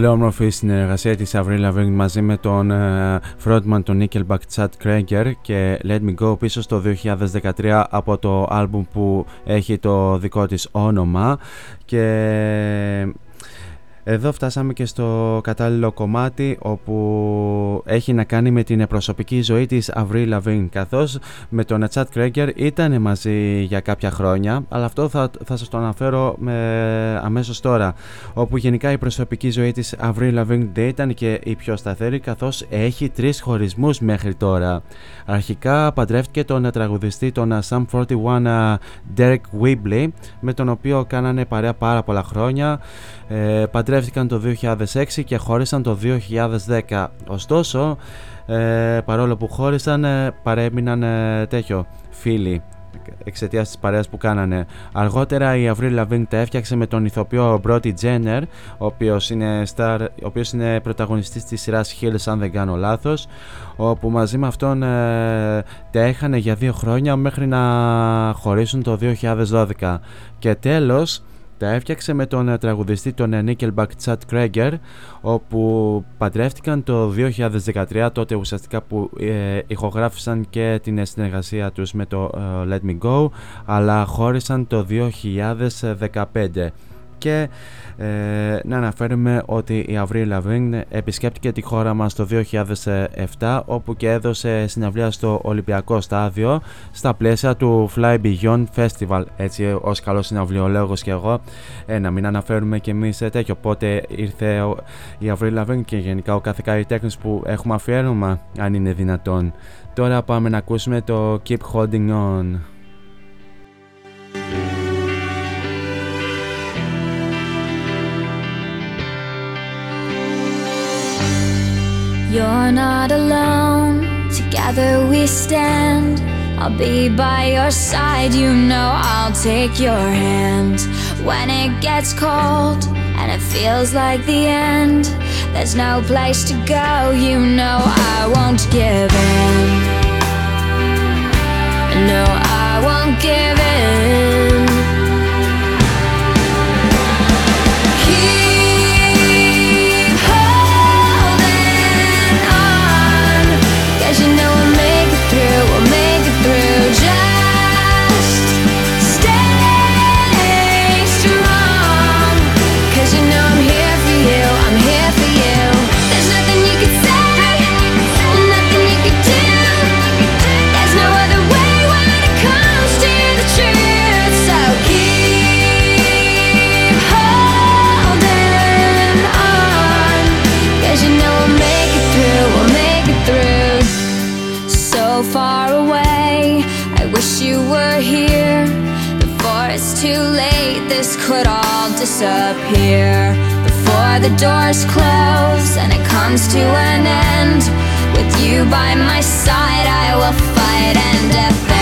Πολύ όμορφη η συνεργασία της Avril Lavigne μαζί με τον ε, frontman του Nickelback Chad Kroeger και Let Me Go πίσω στο 2013 από το άλμπουμ που έχει το δικό της όνομα. Και εδώ φτάσαμε και στο κατάλληλο κομμάτι όπου έχει να κάνει με την προσωπική ζωή της Avril Lavigne καθώς με τον Chad Kroeger ήταν μαζί για κάποια χρόνια αλλά αυτό θα, θα σας το αναφέρω με, αμέσως τώρα όπου γενικά η προσωπική ζωή της Avril Lavigne δεν ήταν και η πιο σταθερή καθώς έχει τρεις χωρισμούς μέχρι τώρα. Αρχικά παντρεύτηκε τον τραγουδιστή τον Sum 41 Derek Weebly με τον οποίο κάνανε παρέα πάρα πολλά χρόνια ε, παντρεύτηκαν το 2006 και χώρισαν το 2010. Ωστόσο, ε, παρόλο που χώρισαν, ε, παρέμειναν ε, τέτοιο φίλοι. εξαιτίας της παρέας που κάνανε. Αργότερα η Avril Lavigne τα έφτιαξε με τον ηθοποιό Brody Jenner, ο οποίος είναι, star, ο οποίος είναι πρωταγωνιστής της σειράς Hills, αν δεν κάνω λάθος, όπου μαζί με αυτόν ε, τα έχανε για δύο χρόνια μέχρι να χωρίσουν το 2012. Και τέλος, τα έφτιαξε με τον ε, τραγουδιστή τον ε, Nickelback Chad Kreger όπου παντρεύτηκαν το 2013 τότε ουσιαστικά που ε, ηχογράφησαν και την συνεργασία τους με το ε, Let Me Go αλλά χώρισαν το 2015 και ε, να αναφέρουμε ότι η Avril Lavigne επισκέπτηκε τη χώρα μας το 2007 όπου και έδωσε συναυλία στο Ολυμπιακό Στάδιο στα πλαίσια του Fly Beyond Festival. Έτσι ως καλός συναυλιολόγος και εγώ. Ε, να μην αναφέρουμε και εμείς τέτοιο πότε ήρθε ο, η Avril Lavigne και γενικά ο κάθε καλλιτέχνης που έχουμε αφιέρωμα αν είναι δυνατόν. Τώρα πάμε να ακούσουμε το Keep Holding On You're not alone, together we stand. I'll be by your side, you know I'll take your hand. When it gets cold and it feels like the end, there's no place to go, you know I won't give in. No, I won't give in. Doors close and it comes to an end. With you by my side, I will fight and defend.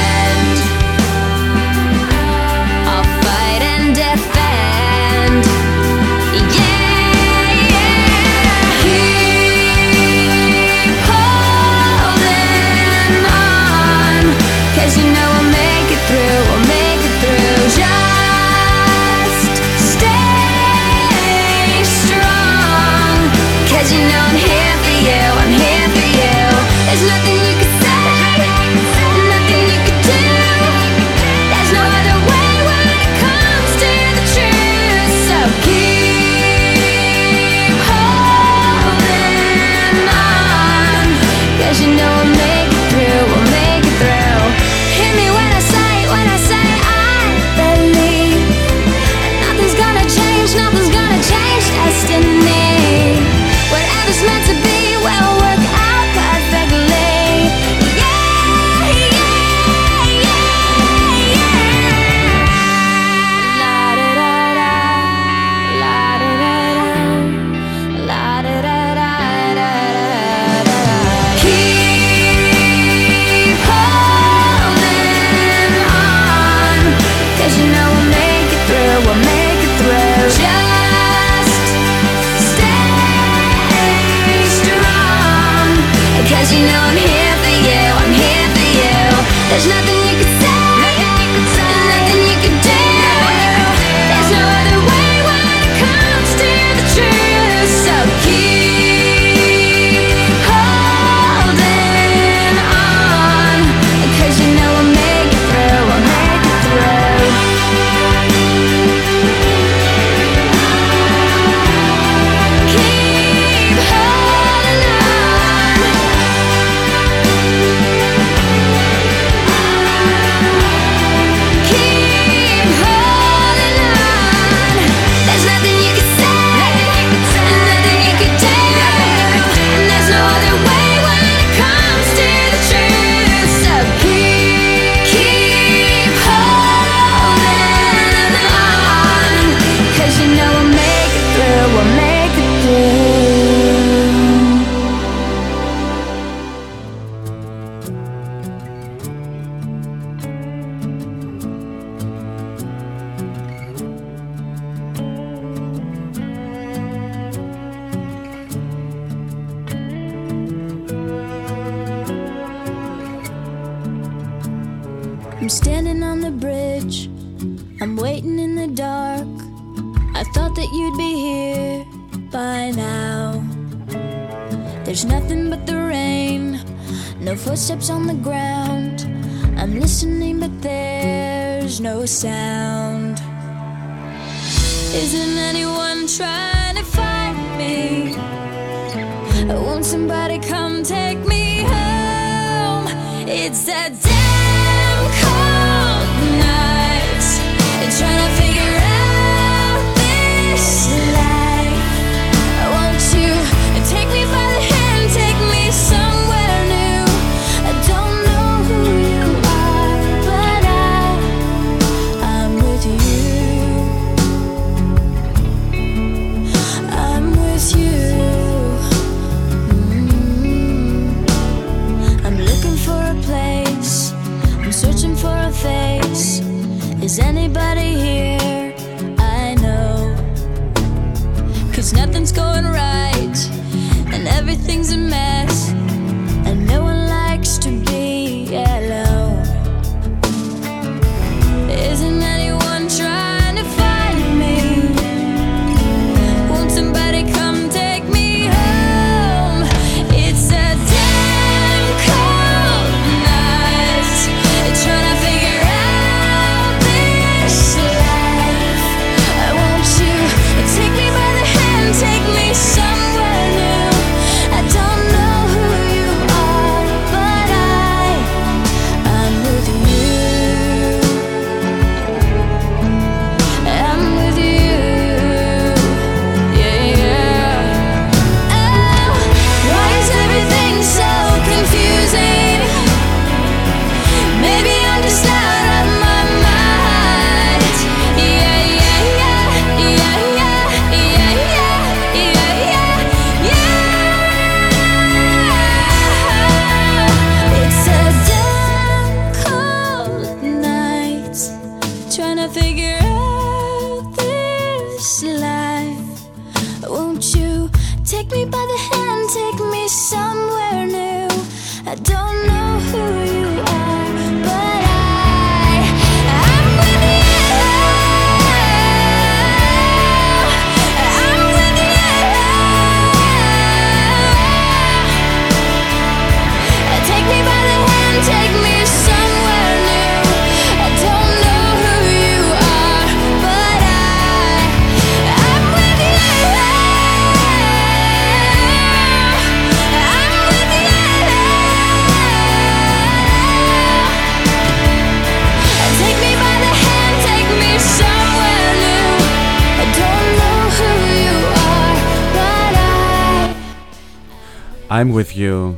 I'm with you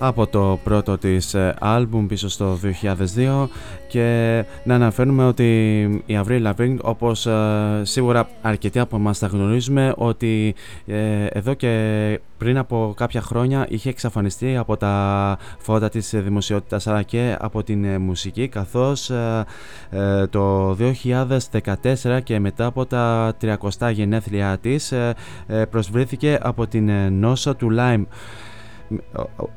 από το πρώτο της ε, άλμπουμ πίσω στο 2002 και να αναφέρουμε ότι η Avril Lavigne όπως ε, σίγουρα αρκετοί από εμάς τα γνωρίζουμε ότι ε, εδώ και πριν από κάποια χρόνια είχε εξαφανιστεί από τα φώτα της δημοσιότητας αλλά και από την ε, μουσική καθώς ε, ε, το 2014 και μετά από τα 30 γενέθλιά της ε, ε, προσβρήθηκε από την ε, νόσο του Lyme ο-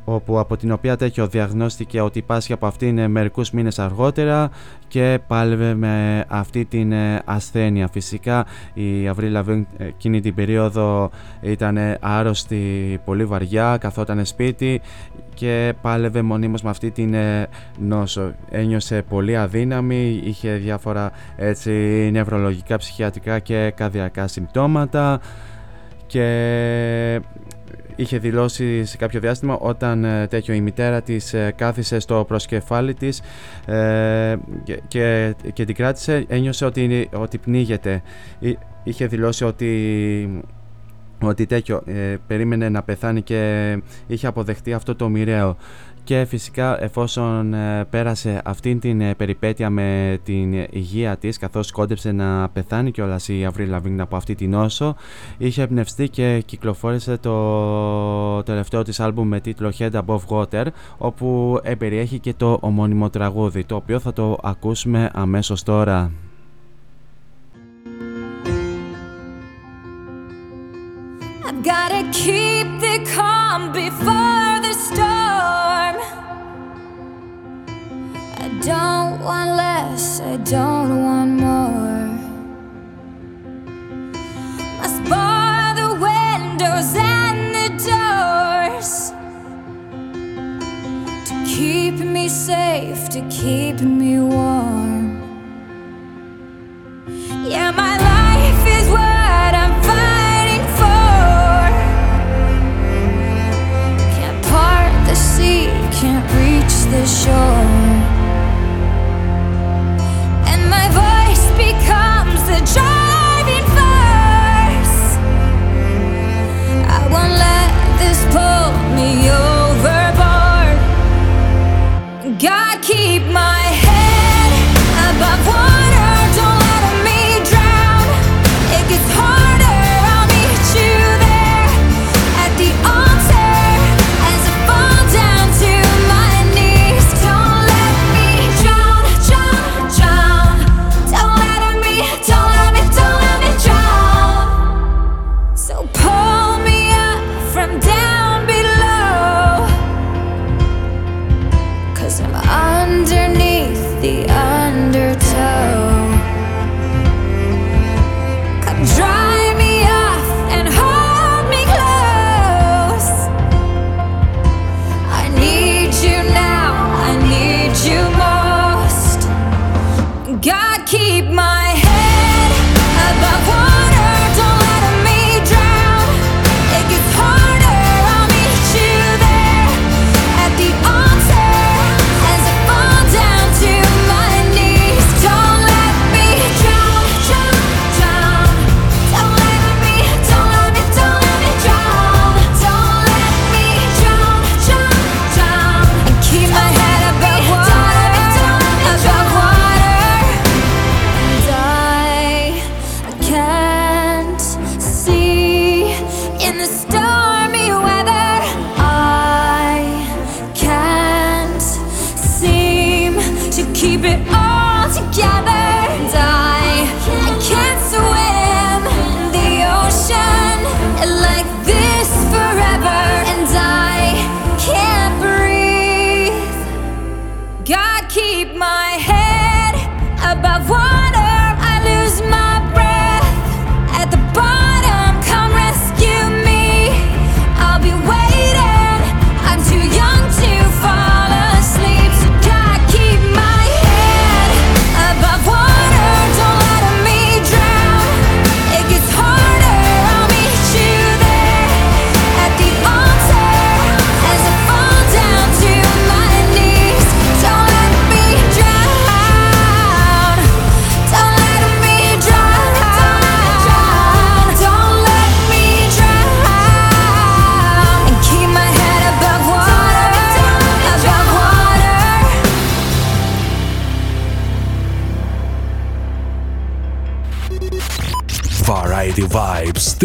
όπου από την οποία τέτοιο διαγνώστηκε ότι πάσχει από αυτήν ε, μερικούς μήνες αργότερα και πάλευε με αυτή την ε, ασθένεια. Φυσικά η Avril Lavigne ε, εκείνη την περίοδο ήταν ε, άρρωστη πολύ βαριά, καθόταν σπίτι και πάλευε μονίμως με αυτή την ε, νόσο. Ένιωσε πολύ αδύναμη, είχε διάφορα έτσι νευρολογικά, ψυχιατρικά και καρδιακά συμπτώματα και είχε δηλώσει σε κάποιο διάστημα όταν ε, τέτοιο η μητέρα της ε, κάθισε στο προσκεφάλι της ε, και, και, και την κράτησε ένιωσε ότι, ότι πνίγεται. Εί- είχε δηλώσει ότι ότι τέτοιο ε, περίμενε να πεθάνει και είχε αποδεχτεί αυτό το μοιραίο και φυσικά εφόσον ε, πέρασε αυτήν την ε, περιπέτεια με την υγεία της καθώς κόντεψε να πεθάνει κιόλας η Avril Lavigne από αυτή την νόσο είχε εμπνευστεί και κυκλοφόρησε το τελευταίο της άλμπουμ με τίτλο Head Above Water όπου εμπεριέχει και το ομώνυμο τραγούδι το οποίο θα το ακούσουμε αμέσως τώρα. I've gotta keep the calm before the storm. I don't want less, I don't want more. Must bar the windows and the doors to keep me safe, to keep me warm. Yeah, my life. the shore. And my voice becomes the driving force. I won't let this pull me overboard. God, keep my head above water. Don't let me drown. It gets hard.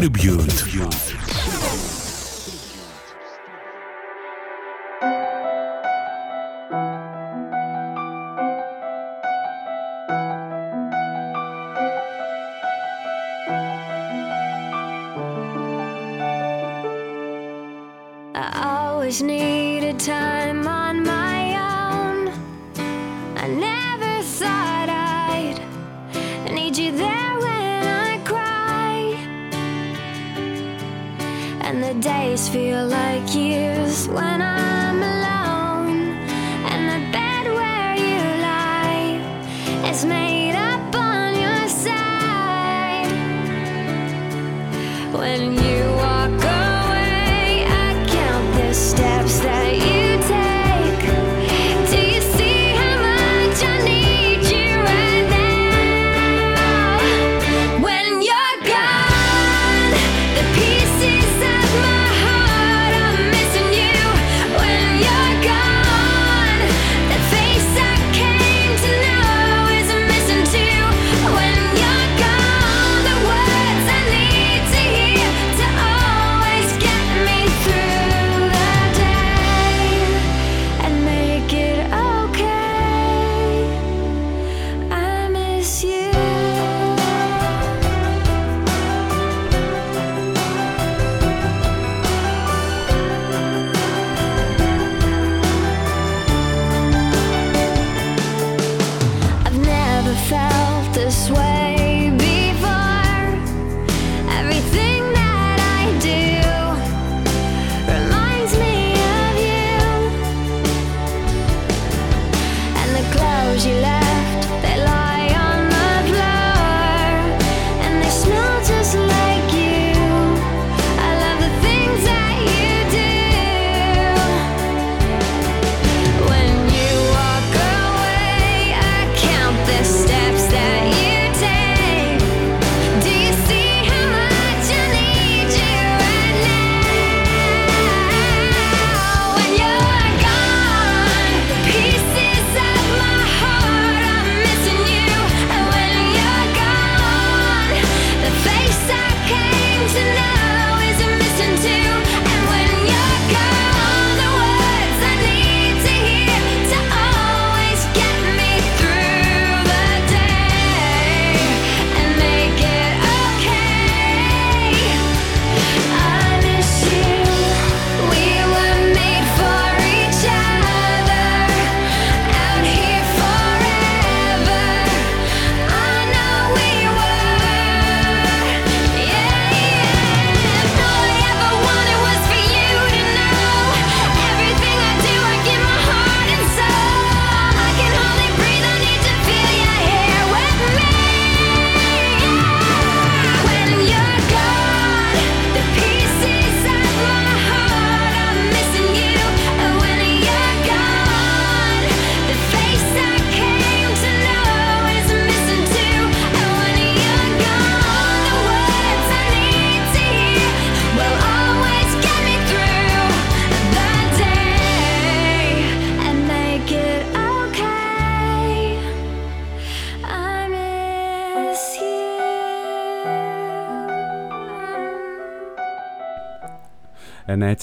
Tribune.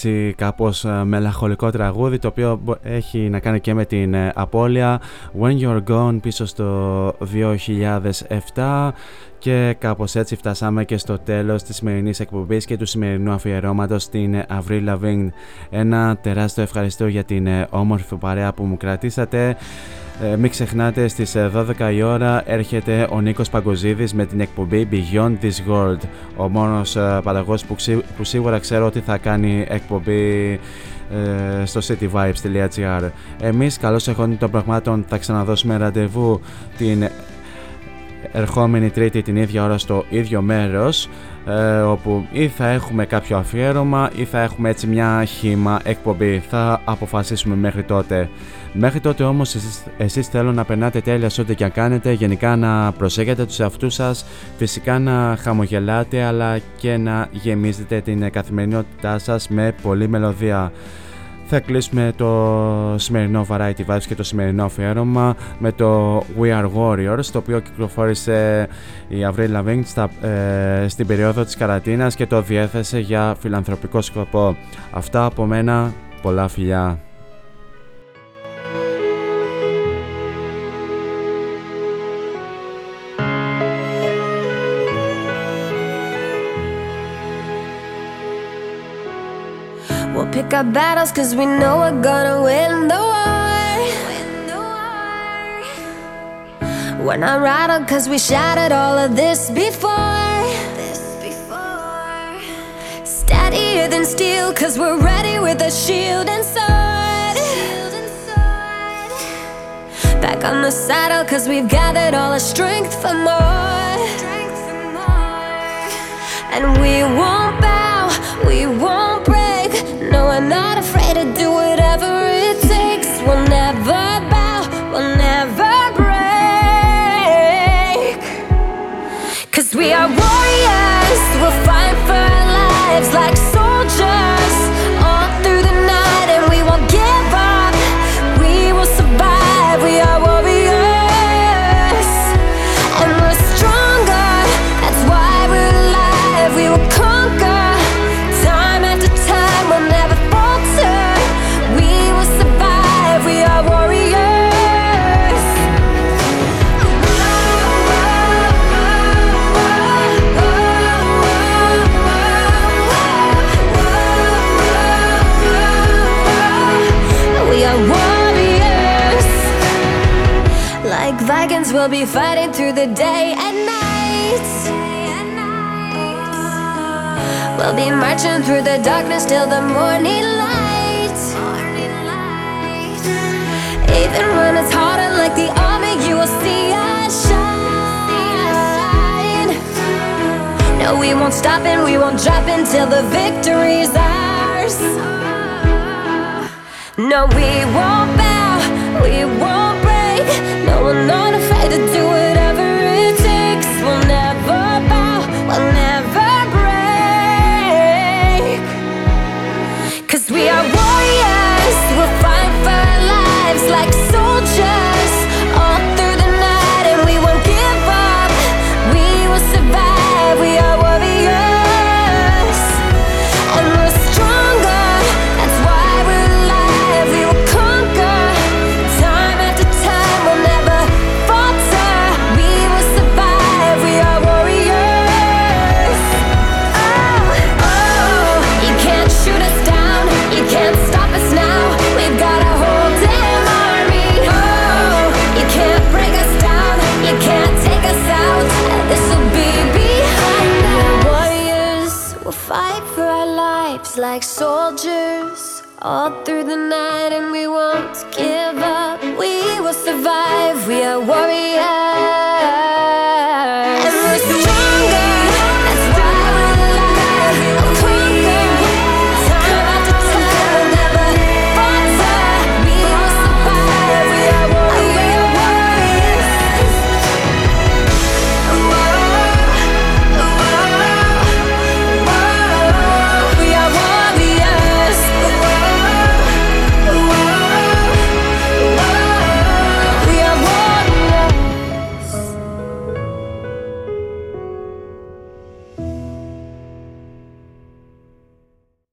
Έτσι κάπως ε, μελαγχολικό τραγούδι το οποίο έχει να κάνει και με την ε, απώλεια When You're Gone πίσω στο 2007 και κάπως έτσι φτάσαμε και στο τέλος της σημερινής εκπομπής και του σημερινού αφιερώματος στην Avril Lavigne. Ένα τεράστιο ευχαριστώ για την όμορφη παρέα που μου κρατήσατε. Ε, μην ξεχνάτε στις 12 η ώρα έρχεται ο Νίκος Παγκοζίδης με την εκπομπή Beyond This World. Ο μόνος ε, παραγωγός που, που σίγουρα ξέρω ότι θα κάνει εκπομπή ε, στο cityvibes.gr Εμείς καλώς εχόντων των πραγμάτων θα ξαναδώσουμε ραντεβού την ερχόμενη τρίτη την ίδια ώρα στο ίδιο μέρος ε, όπου ή θα έχουμε κάποιο αφιέρωμα ή θα έχουμε έτσι μια χήμα εκπομπή. Θα αποφασίσουμε μέχρι τότε μέχρι τότε όμως εσείς, εσείς θέλω να περνάτε τέλεια σε ό,τι και αν κάνετε γενικά να προσέχετε τους εαυτούς σας φυσικά να χαμογελάτε αλλά και να γεμίζετε την καθημερινότητά σας με πολλή μελωδία θα κλείσουμε το σημερινό Variety Vibes και το σημερινό αφιέρωμα με το We Are Warriors το οποίο κυκλοφόρησε η Avril Lavigne στα, ε, στην περίοδο της καρατίνας και το διέθεσε για φιλανθρωπικό σκοπό. Αυτά από μένα, πολλά φιλιά. Pick our battles cause we know we're gonna win the war. We're not rattled cause we shattered all of this before. Steadier than steel cause we're ready with a shield and sword. Back on the saddle cause we've gathered all our strength for more. And we won't bow, we won't not afraid to do we'll be fighting through the day and night. We'll be marching through the darkness till the morning light. Even when it's harder, like the army, you will see us shine. No, we won't stop and we won't drop until the victory's ours. No, we won't bow, we won't break. No, we're not to do it